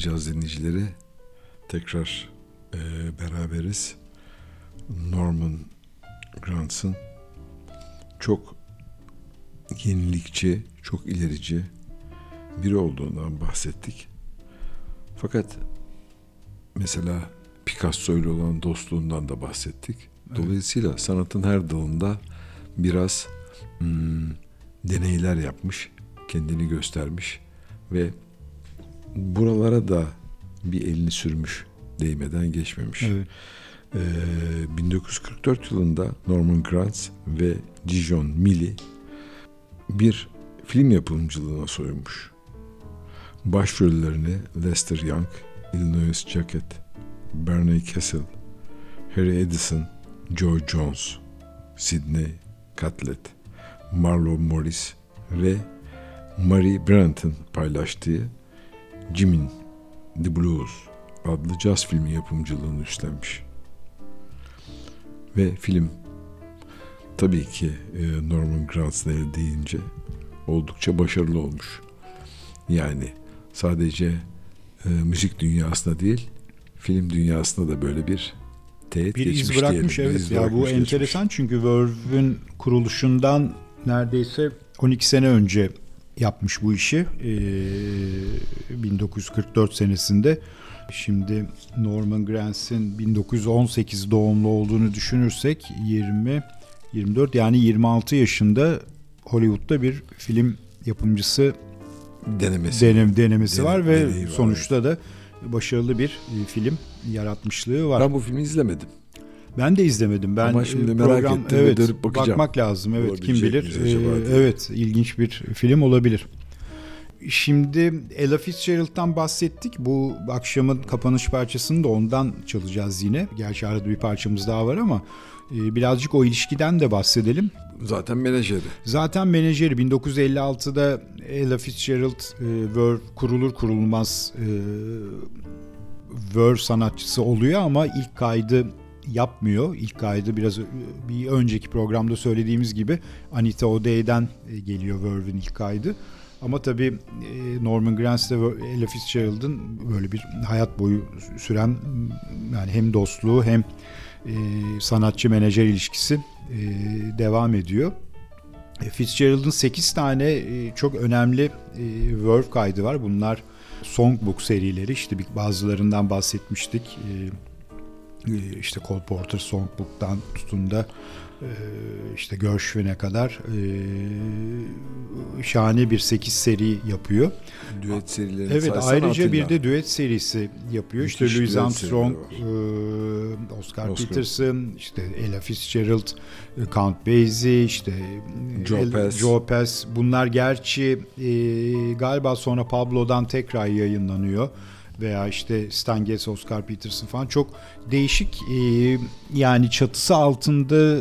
caz dinleyicileri tekrar e, beraberiz. Norman Grantz'ın çok yenilikçi, çok ilerici biri olduğundan bahsettik. Fakat mesela Picasso ile olan dostluğundan da bahsettik. Dolayısıyla sanatın her dalında biraz hmm, deneyler yapmış, kendini göstermiş ve buralara da bir elini sürmüş, değmeden geçmemiş. Evet. Ee, 1944 yılında Norman Granz ve Dijon Milli bir film yapımcılığına soyunmuş. Başrollerini Lester Young, Illinois Jacket, Barney Kessel, Harry Edison, Joe Jones, Sidney Catlett, Marlon Morris ve Mary Brant'ın paylaştığı Jimin The Blues adlı caz filmi yapımcılığını üstlenmiş. Ve film tabii ki e, Norman Grantz'ın deyince oldukça başarılı olmuş. Yani sadece e, müzik dünyasında değil, film dünyasında da böyle bir teğet bir geçmiş iz bırakmış diyelim. evet. İz ya bu bırakmış, enteresan çünkü Verve'ün kuruluşundan neredeyse 12 sene önce yapmış bu işi. Ee, 1944 senesinde. Şimdi Norman Grantz'in 1918 doğumlu olduğunu düşünürsek 20 24 yani 26 yaşında Hollywood'da bir film yapımcısı denemesi. denem, denemesi Dene- var ve var, sonuçta da başarılı bir e, film yaratmışlığı var. Ben bu filmi izlemedim. Ben de izlemedim. Ben Ama şimdi e, merak ettim ve evet, dönüp bakacağım. Bakmak lazım. Evet kim Olabilecek bilir. Ee, evet ilginç bir film olabilir. Şimdi Ella Fitzgerald'dan bahsettik. Bu akşamın kapanış parçasını da ondan çalacağız yine. Gerçi arada bir parçamız daha var ama e, birazcık o ilişkiden de bahsedelim. Zaten menajeri. Zaten menajeri 1956'da Ella Fitzgerald Verve kurulur kurulmaz Verve sanatçısı oluyor ama ilk kaydı yapmıyor. İlk kaydı biraz ö- bir önceki programda söylediğimiz gibi Anita O'Day'den e, geliyor Verve'in ilk kaydı. Ama tabii e, Norman Granz ile Ella Fitzgerald'ın böyle bir hayat boyu süren yani hem dostluğu hem e, sanatçı menajer ilişkisi e, devam ediyor. E, Fitzgerald'ın 8 tane e, çok önemli e, Verve kaydı var. Bunlar songbook serileri. İşte bazılarından bahsetmiştik. E, e, işte Cole Porter Songbook'tan tutun da e, işte Gershwin'e kadar e, şahane bir 8 seri yapıyor. Düet serilerini Evet ayrıca bir Atilla. de düet serisi yapıyor. Müthiş işte Louis Armstrong, serileri Oscar, Oscar. Peterson, işte Ella Fitzgerald, e, Count Basie, işte e, Joe Pass. Joe Pass. Bunlar gerçi e, galiba sonra Pablo'dan tekrar yayınlanıyor veya işte Stan Getz, Oscar Peterson falan çok değişik e, yani çatısı altında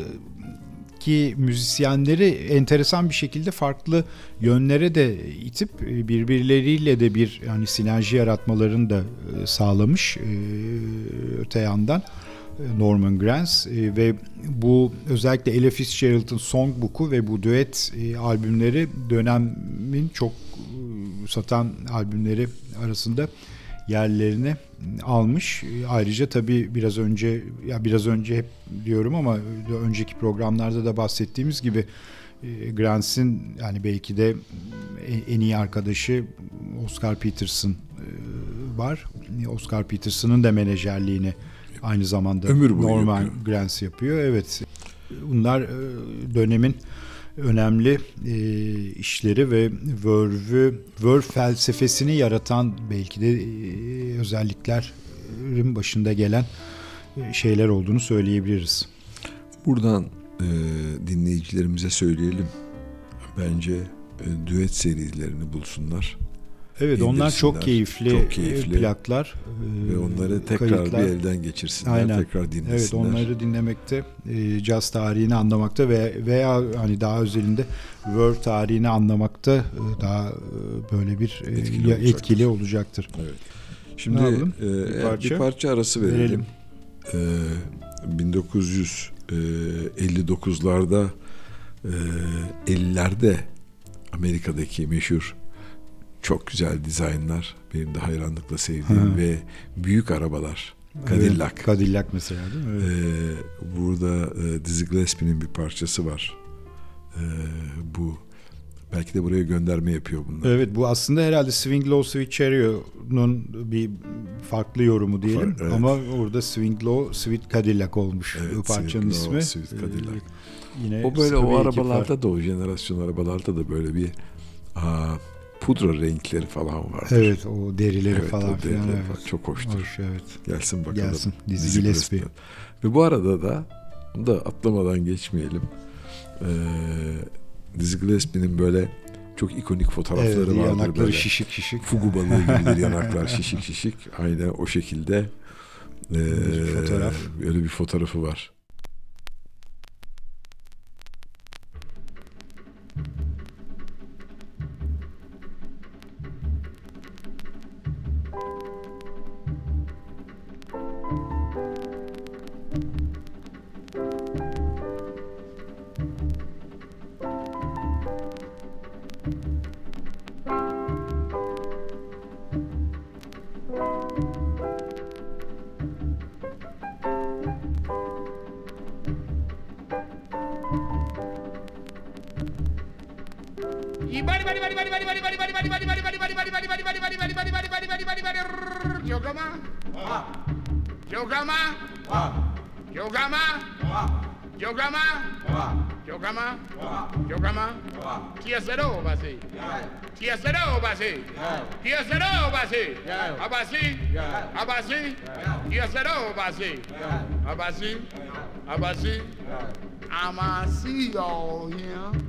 ki müzisyenleri enteresan bir şekilde farklı yönlere de itip e, birbirleriyle de bir yani sinerji yaratmalarını da e, sağlamış e, öte yandan e, Norman Granz e, ve bu özellikle Ella Fitzgerald'ın Songbook'u ve bu düet e, albümleri dönemin çok e, satan albümleri arasında yerlerini almış. Ayrıca tabii biraz önce ya biraz önce hep diyorum ama önceki programlarda da bahsettiğimiz gibi e, Grantz'in yani belki de en- iyi arkadaşı Oscar Peterson e, var. Oscar Peterson'ın da menajerliğini aynı zamanda Ömür Norman yapıyor. Granz yapıyor. Evet. Bunlar e, dönemin önemli e, işleri ve Verve'ü, Verve felsefesini yaratan belki de e, özelliklerin başında gelen e, şeyler olduğunu söyleyebiliriz. Buradan e, dinleyicilerimize söyleyelim. Bence e, düet serilerini bulsunlar. Evet onlar çok keyifli, Çok e, keyifli. plaklar e, Ve onları tekrar kayıtlar. bir elden geçirsinler. Aynen. Tekrar dinlesinler. Evet onları dinlemekte, e, caz tarihini anlamakta ve veya hani daha özelinde Verve tarihini anlamakta e, daha e, böyle bir e, Etkili olacaktır. etkili olacaktır. Evet. Şimdi e, Bir bir, parça. parça. arası verelim. E, 1959'larda e, 50'lerde Amerika'daki meşhur çok güzel dizaynlar. Benim de hayranlıkla sevdiğim ve büyük arabalar. Cadillac. Evet, Cadillac mesela değil mi? Evet. Ee, burada e, Dizzy Gillespie'nin bir parçası var. Ee, bu belki de buraya gönderme yapıyor bunlar. Evet bu aslında herhalde Swing Low Sweet Cherry'nin bir farklı yorumu diyelim. Evet. Ama orada Swing Low Sweet Cadillac olmuş Evet, bu parçanın Swing Low ismi. Sweet Cadillac. Ee, yine O böyle o arabalarda da o jenerasyon arabalarda da böyle bir aa, pudra renkleri falan vardır. Evet o derileri Evet, falan o filan. derileri Evet. falan çok hoştur. Hoş, evet. Gelsin bakalım. Gelsin. Dizzy Gillespie. Ve bu arada da bunu da atlamadan geçmeyelim. Ee, Dizzy Gillespie'nin böyle çok ikonik fotoğrafları Evet, vardır yanakları böyle. şişik şişik. Fugu balığı gibidir yanaklar şişik şişik. Aynı o şekilde ee, Bir fotoğraf. Böyle bir fotoğrafı var. Abasi. Abasi. I'ma see y'all here.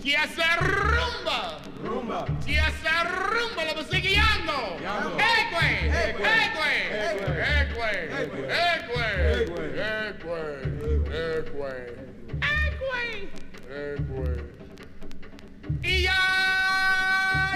Tiesa rumba, rumba. Tiesa rumba, la musica yango. Egwe, egwe, egwe, egwe, egwe, egwe, egwe, egwe, egwe. Iya.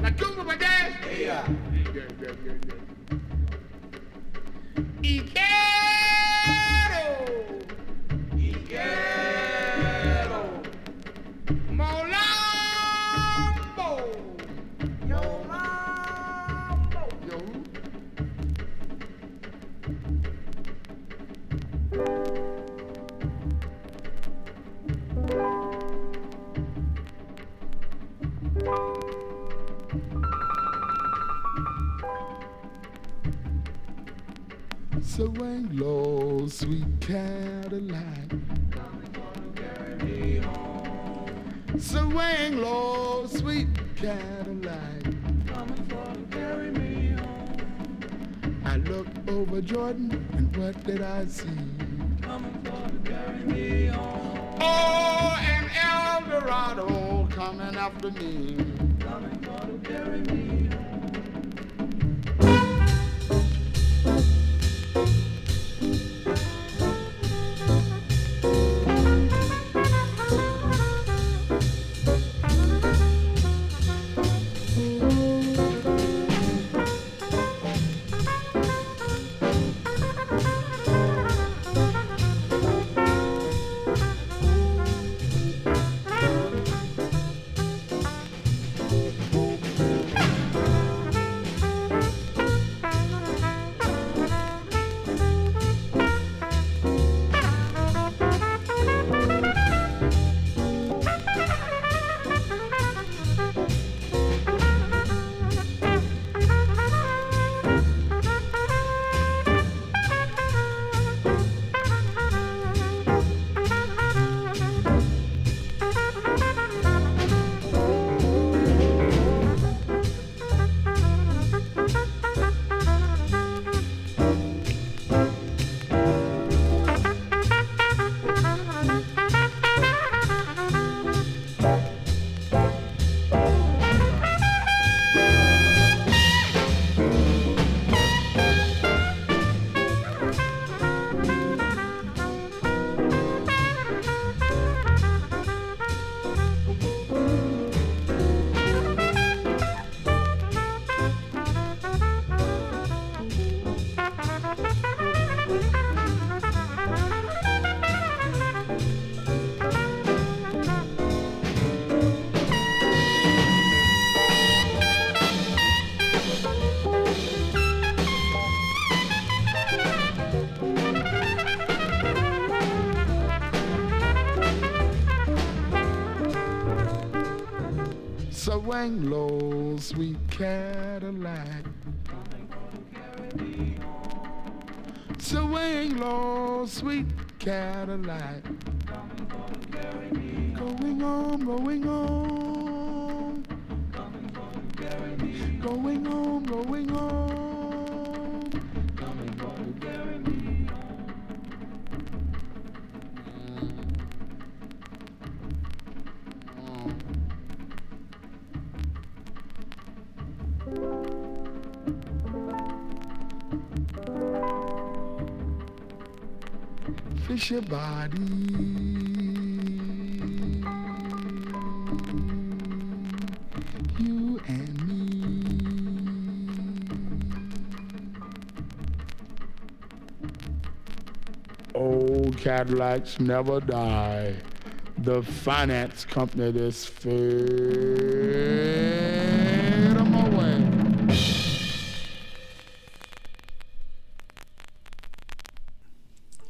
Naquele lugar. the means. Me. swing low, sweet Cadillac. Cadillacs never die. The finance company that's fed 'em away.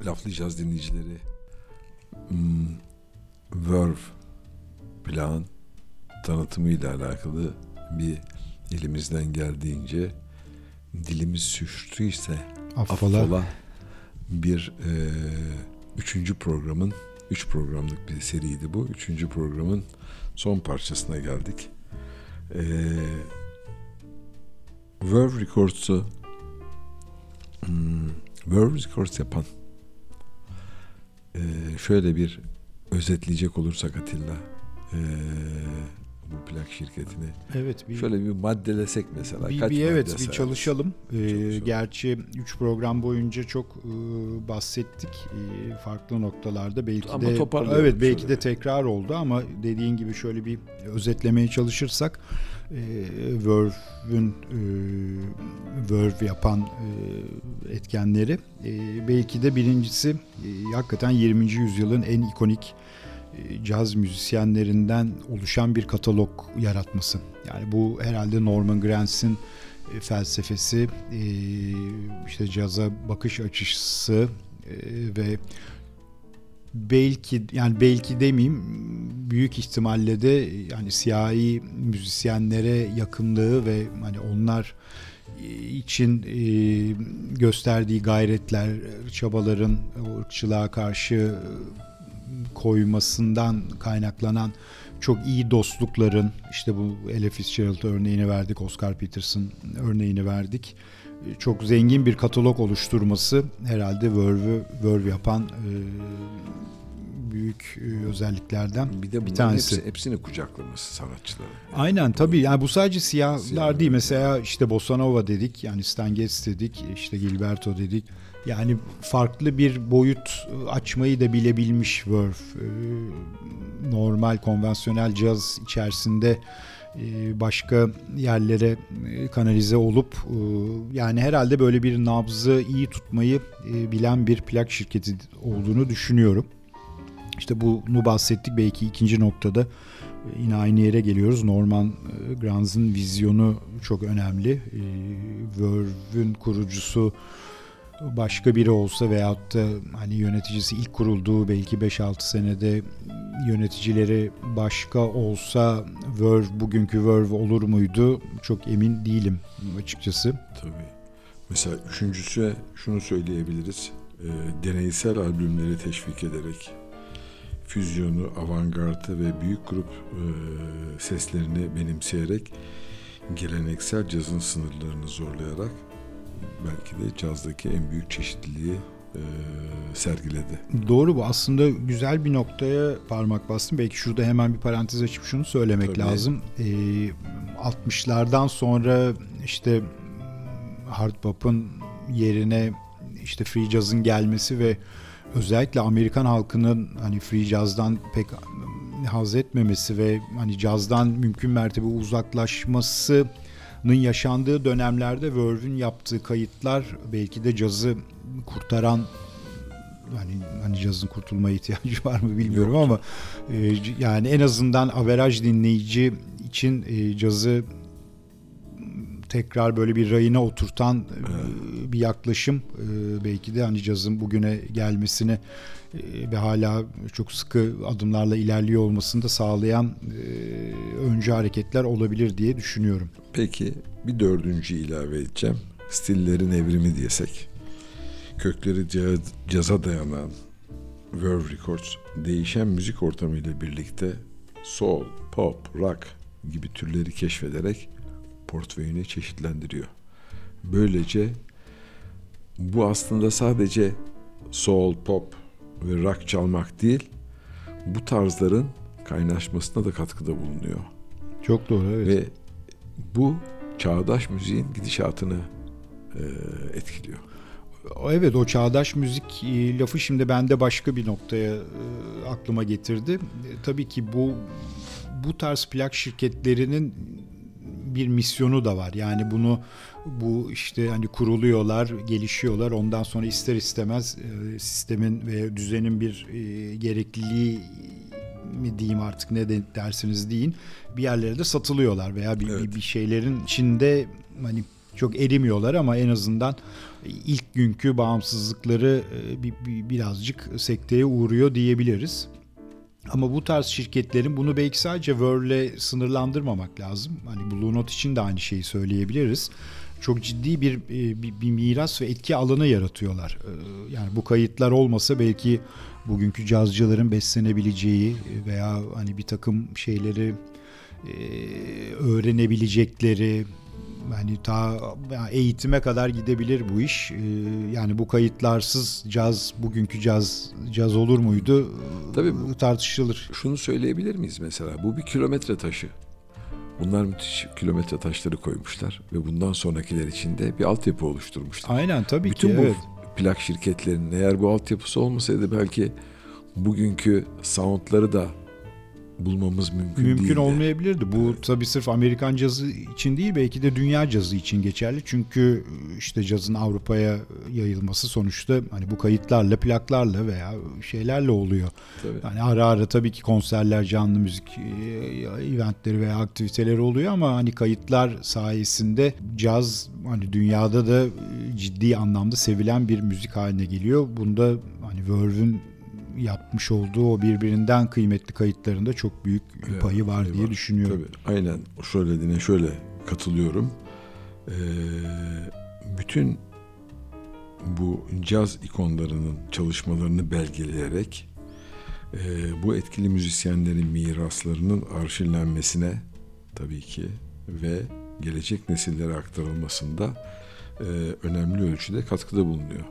Laflı caz dinleyicileri hmm, Verve plan tanıtımıyla alakalı bir elimizden geldiğince dilimiz sürçtüyse Affola. affola bir e, üçüncü programın üç programlık bir seriydi bu. Üçüncü programın son parçasına geldik. E, Verve Records'u hmm, Verve Records yapan e, şöyle bir özetleyecek olursak Atilla e, bu plak şirketini Evet bir şöyle bir maddelesek mesela bir, kaç bir evet bir çalışalım. Ee, Çalışalım. gerçi 3 program boyunca çok e, bahsettik e, farklı noktalarda belki Ama de evet belki de bir. tekrar oldu ama dediğin gibi şöyle bir özetlemeye çalışırsak e, Verve'ün e, Verve yapan e, etkenleri e, belki de birincisi e, hakikaten 20. yüzyılın en ikonik caz müzisyenlerinden oluşan bir katalog yaratması. Yani bu herhalde Norman Grantz'in e, felsefesi, e, işte caza bakış açısı e, ve belki yani belki demeyeyim büyük ihtimalle de yani siyahi müzisyenlere yakınlığı ve hani onlar için gösterdiği gayretler, çabaların ırkçılığa karşı koymasından kaynaklanan çok iyi dostlukların işte bu Ella Fitzgerald örneğini verdik, Oscar Peterson örneğini verdik. Çok zengin bir katalog oluşturması herhalde Verve'ü Verve yapan e, büyük e, özelliklerden bir de bunların tanesi. hepsi, hepsini kucaklaması sanatçıları. Aynen tabii yani bu sadece siyahlar Siyahlar. değil mesela işte Bossa Nova dedik yani Stan Getz dedik işte Gilberto dedik yani farklı bir boyut açmayı da bilebilmiş Verve Ee, normal konvansiyonel caz içerisinde e, başka yerlere e, kanalize olup e, yani herhalde böyle bir nabzı iyi tutmayı bilen bir plak şirketi olduğunu düşünüyorum. İşte bunu bahsettik belki ikinci noktada yine aynı yere geliyoruz. Norman Granz'ın vizyonu çok önemli. Verve'ün kurucusu başka biri olsa veyahut da hani yöneticisi ilk kurulduğu belki 5-6 senede yöneticileri başka olsa Verve bugünkü Verve olur muydu? Çok emin değilim açıkçası. Tabii. Mesela üçüncüsü şunu söyleyebiliriz. E, deneysel albümleri teşvik ederek füzyonu, avantgardı ve büyük grup e, seslerini benimseyerek geleneksel cazın sınırlarını zorlayarak belki de cazdaki en büyük çeşitliliği e, sergiledi. Doğru bu aslında güzel bir noktaya parmak bastım. Belki şurada hemen bir parantez açıp şunu söylemek Tabii. lazım. Ee, 60'lardan sonra işte hard pop'un yerine işte free jazz'ın gelmesi ve özellikle Amerikan halkının hani free jazz'dan pek haz etmemesi ve hani cazdan mümkün mertebe uzaklaşmasının yaşandığı dönemlerde Verve'ün yaptığı kayıtlar belki de cazı kurtaran hani hani cazın kurtulmaya ihtiyacı var mı bilmiyorum ama e, yani en azından averaj dinleyici için e, cazı tekrar böyle bir rayına oturtan e, bir yaklaşım e, belki de hani cazın bugüne gelmesine e, ve hala çok sıkı adımlarla ilerliyor olmasını da sağlayan e, öncü hareketler olabilir diye düşünüyorum. Peki bir dördüncü ilave edeceğim. Stillerin evrimi diyesek. Kökleri caz, caza dayanan Verve Records değişen müzik ortamıyla birlikte soul, pop, rock gibi türleri keşfederek portföyünü çeşitlendiriyor. Böylece bu aslında sadece soul, pop ve rock çalmak değil, bu tarzların kaynaşmasına da katkıda bulunuyor. Çok doğru evet. Ve bu çağdaş müziğin gidişatını e, etkiliyor. Evet o çağdaş müzik e, lafı şimdi bende başka bir noktaya e, aklıma getirdi. E, tabii ki bu bu tarz plak şirketlerinin bir misyonu da var. Yani bunu bu işte hani kuruluyorlar, gelişiyorlar. Ondan sonra ister istemez e, sistemin ve düzenin bir e, gerekliliği mi diyeyim artık ne de dersiniz deyin bir yerlere de satılıyorlar veya bir, Evet. bir, bir şeylerin içinde hani çok erimiyorlar ama en azından ilk günkü bağımsızlıkları e, bir, bir- birazcık sekteye uğruyor diyebiliriz. Ama bu tarz şirketlerin bunu belki sadece Verve'le sınırlandırmamak lazım. Hani Blue Note için de aynı şeyi söyleyebiliriz. Çok ciddi bir, e, bir, bir miras ve etki alanı yaratıyorlar. E, Yani bu kayıtlar olmasa belki bugünkü cazcıların beslenebileceği veya hani bir takım şeyleri e, öğrenebilecekleri yani ta eğitime kadar gidebilir bu iş. Yani bu kayıtlarsız caz bugünkü caz caz olur muydu? Tabii bu- tartışılır. Şunu söyleyebilir miyiz mesela? Bu bir kilometre taşı. Bunlar müthiş kilometre taşları koymuşlar ve bundan sonrakiler için de bir altyapı oluşturmuşlar. Aynen tabii Bütün ki bu evet. plak şirketlerinin eğer bu altyapısı olmasaydı belki bugünkü soundları da bulmamız mümkün, Mümkün değildi. olmayabilirdi. Bu tabii sırf Amerikan cazı için değil belki de dünya cazı için geçerli. Çünkü işte cazın Avrupa'ya yayılması sonuçta hani bu kayıtlarla, plaklarla veya şeylerle oluyor. Tabii. Yani ara ara tabii ki konserler, canlı müzik e, eventleri veya aktiviteleri oluyor ama hani kayıtlar sayesinde caz hani dünyada da e, ciddi anlamda sevilen bir müzik haline geliyor. Bunda hani Verve'ün yapmış olduğu o birbirinden kıymetli kayıtlarında çok büyük Evet, payı var diye var. düşünüyorum. Tabii, aynen söylediğine şöyle katılıyorum. Ee, bütün bu caz ikonlarının çalışmalarını belgeleyerek e, bu etkili müzisyenlerin miraslarının arşivlenmesine tabii ki ve gelecek nesillere aktarılmasında e, önemli ölçüde katkıda bulunuyor.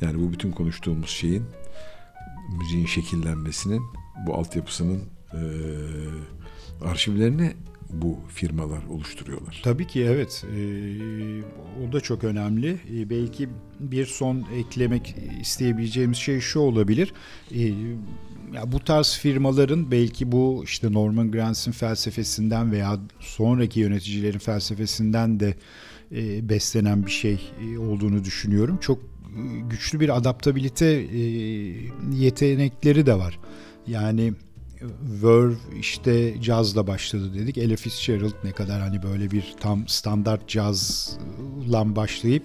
Yani bu bütün konuştuğumuz şeyin müziğin şekillenmesinin bu altyapısının e, arşivlerini bu firmalar oluşturuyorlar. Tabii ki evet. Ee, o da çok önemli. Ee, belki bir son eklemek isteyebileceğimiz şey şu olabilir. Ee, ya bu tarz firmaların belki bu işte Norman Grantz'in felsefesinden veya sonraki yöneticilerin felsefesinden de e, beslenen bir şey e, olduğunu düşünüyorum. Çok güçlü bir adaptabilite e, yetenekleri de var. Yani Verve işte cazla başladı dedik. Ella Fitzgerald ne kadar hani böyle bir tam standart cazla başlayıp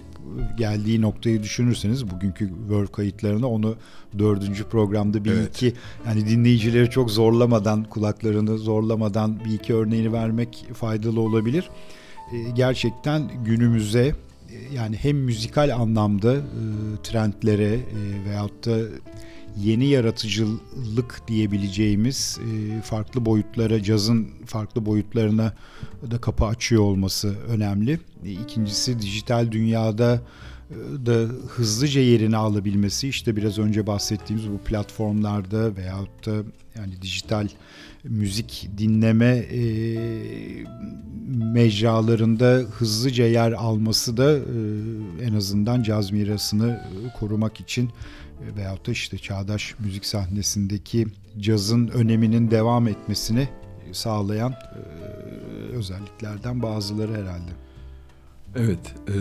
geldiği noktayı düşünürseniz bugünkü Verve kayıtlarına onu dördüncü programda bir Evet. iki yani dinleyicileri çok zorlamadan kulaklarını zorlamadan bir iki örneğini vermek faydalı olabilir. E, gerçekten günümüze e, yani hem müzikal anlamda e, trendlere e, veyahut da yeni yaratıcılık diyebileceğimiz e, farklı boyutlara, cazın farklı boyutlarına da kapı açıyor olması önemli. E, İkincisi dijital dünyada e, da hızlıca yerini alabilmesi işte biraz önce bahsettiğimiz bu platformlarda veyahut da yani dijital müzik dinleme e, mecralarında hızlıca yer alması da e, en azından caz mirasını e, korumak için e, veyahut da işte çağdaş müzik sahnesindeki cazın öneminin devam etmesini sağlayan e, özelliklerden bazıları herhalde. Evet, e,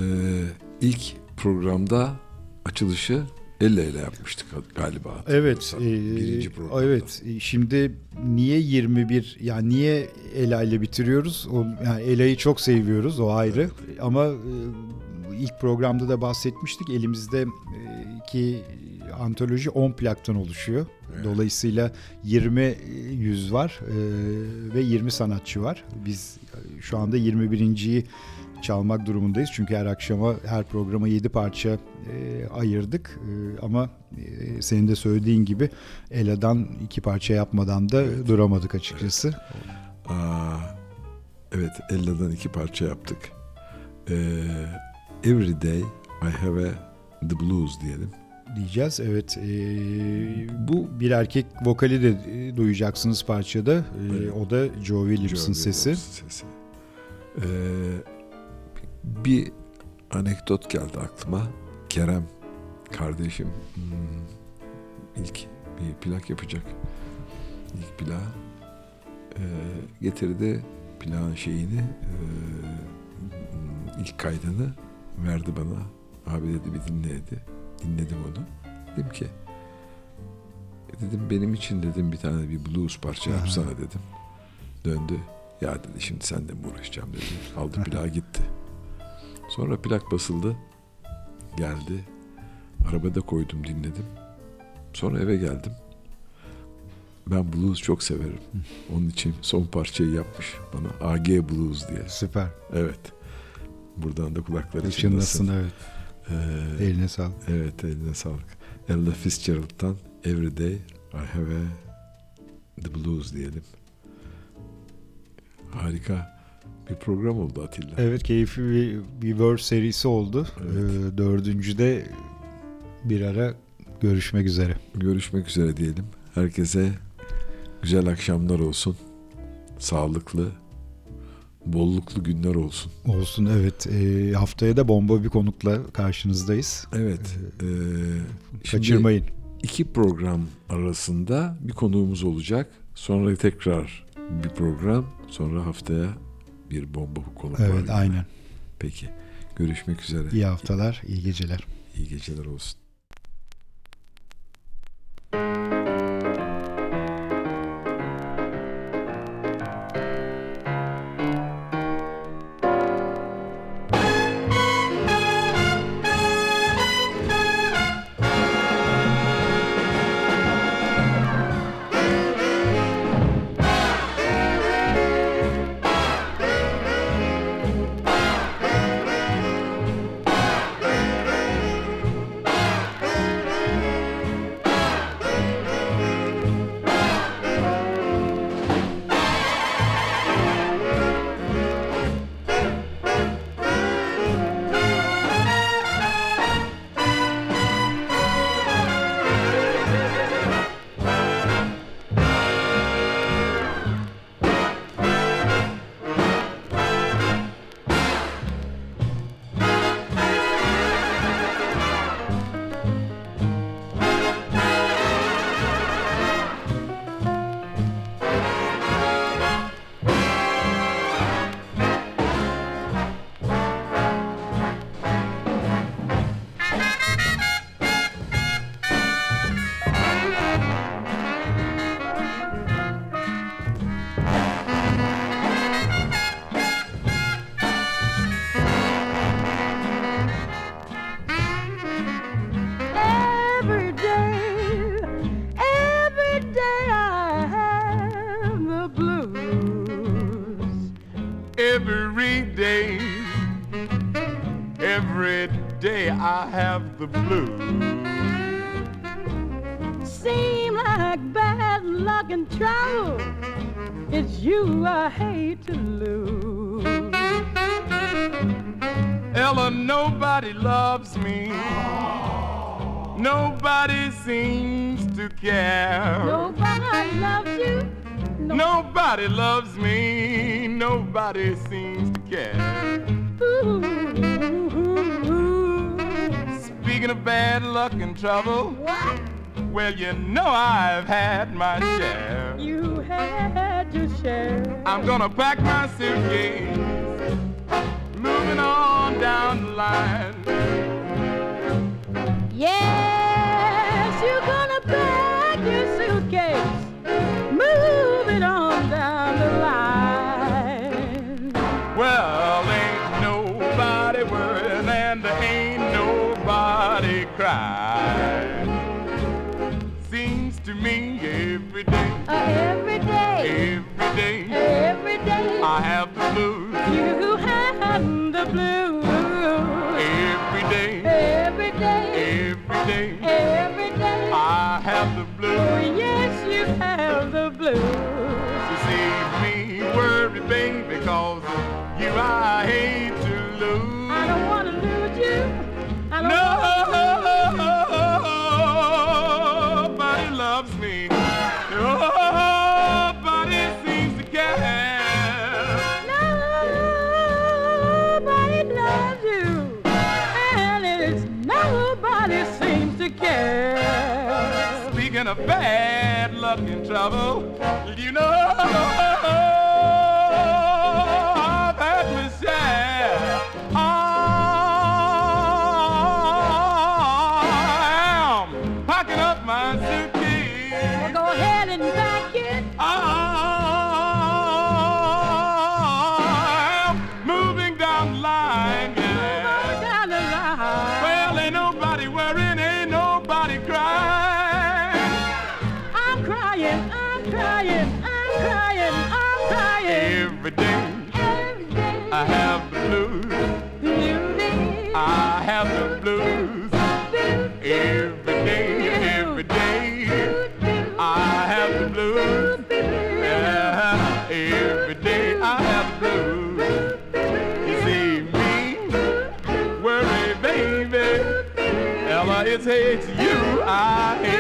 ilk programda açılışı elle ele yapmıştık galiba. Evet, Birinci e, programda. evet. E, Şimdi niye 21 yani niye Ela ile bitiriyoruz? O yani Ela'yı çok seviyoruz o ayrı. Ama e, ilk programda da bahsetmiştik elimizde e, ki antoloji 10 plaktan oluşuyor. Evet. Dolayısıyla 20 yüz var e, ve 20 sanatçı var. Biz e, şu anda 21.yi çalmak durumundayız. Çünkü her akşama, her programa 7 parça e, ayırdık. E, ama e, senin de söylediğin gibi Ela'dan iki parça yapmadan da duramadık açıkçası. Aa, evet, Ella'dan iki parça yaptık. Ee, Every Day I Have a The Blues diyelim. diyeceğiz. Evet. e, bu bir erkek vokali de e, duyacaksınız parçada. E, Evet. O da Joe Williams'ın Joe sesi. Williams sesi. Ee, bir anekdot geldi aklıma. Kerem kardeşim hmm, ilk bir plak yapacak. İlk plağı ee, getirdi plağın şeyini ee, ilk kaydını verdi bana. Abi dedi bir dinle dedi. Dinledim onu. Dedim ki "E," dedim benim için dedim bir tane bir blues parça yapsana dedim. Döndü. Ya dedi şimdi sen de mi uğraşacağım dedi. Aldı plağı gitti. Sonra plak basıldı. Geldi. Arabada koydum dinledim. Sonra eve geldim. Ben blues çok severim. Onun için son parçayı yapmış bana. AG Blues diye. Süper. Evet. Buradan da kulakları Çınlasın evet. Ee, Eline sağlık. Evet eline sağlık. Ella Fitzgerald'dan Every Day I Have a The Blues diyelim. Harika bir program oldu Atilla. Evet keyifli bir, bir verse serisi oldu. Evet. Ee, dördüncüde bir ara görüşmek üzere. Görüşmek üzere diyelim. Herkese güzel akşamlar olsun. Sağlıklı, bolluklu günler olsun. Olsun evet. Ee, haftaya da bomba bir konukla karşınızdayız. Evet. eee, şimdi Kaçırmayın. iki program arasında bir konuğumuz olacak. Sonra tekrar bir program. Sonra haftaya bir bomba var. Evet aynen. Peki. Görüşmek üzere. İyi haftalar, iyi geceler. İyi geceler olsun. You know I've had my share. You had your share. I'm gonna pack my every day. I have the blues. Oh, yes, you have the blues. You see me worry, baby, because you I hate to lose. I don't want to lose you. I don't no. in trouble. I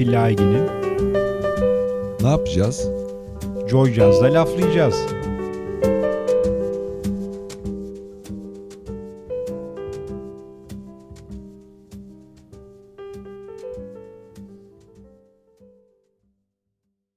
Atilla Aygin'in Ne yapacağız? Joy Jazz'da laflayacağız.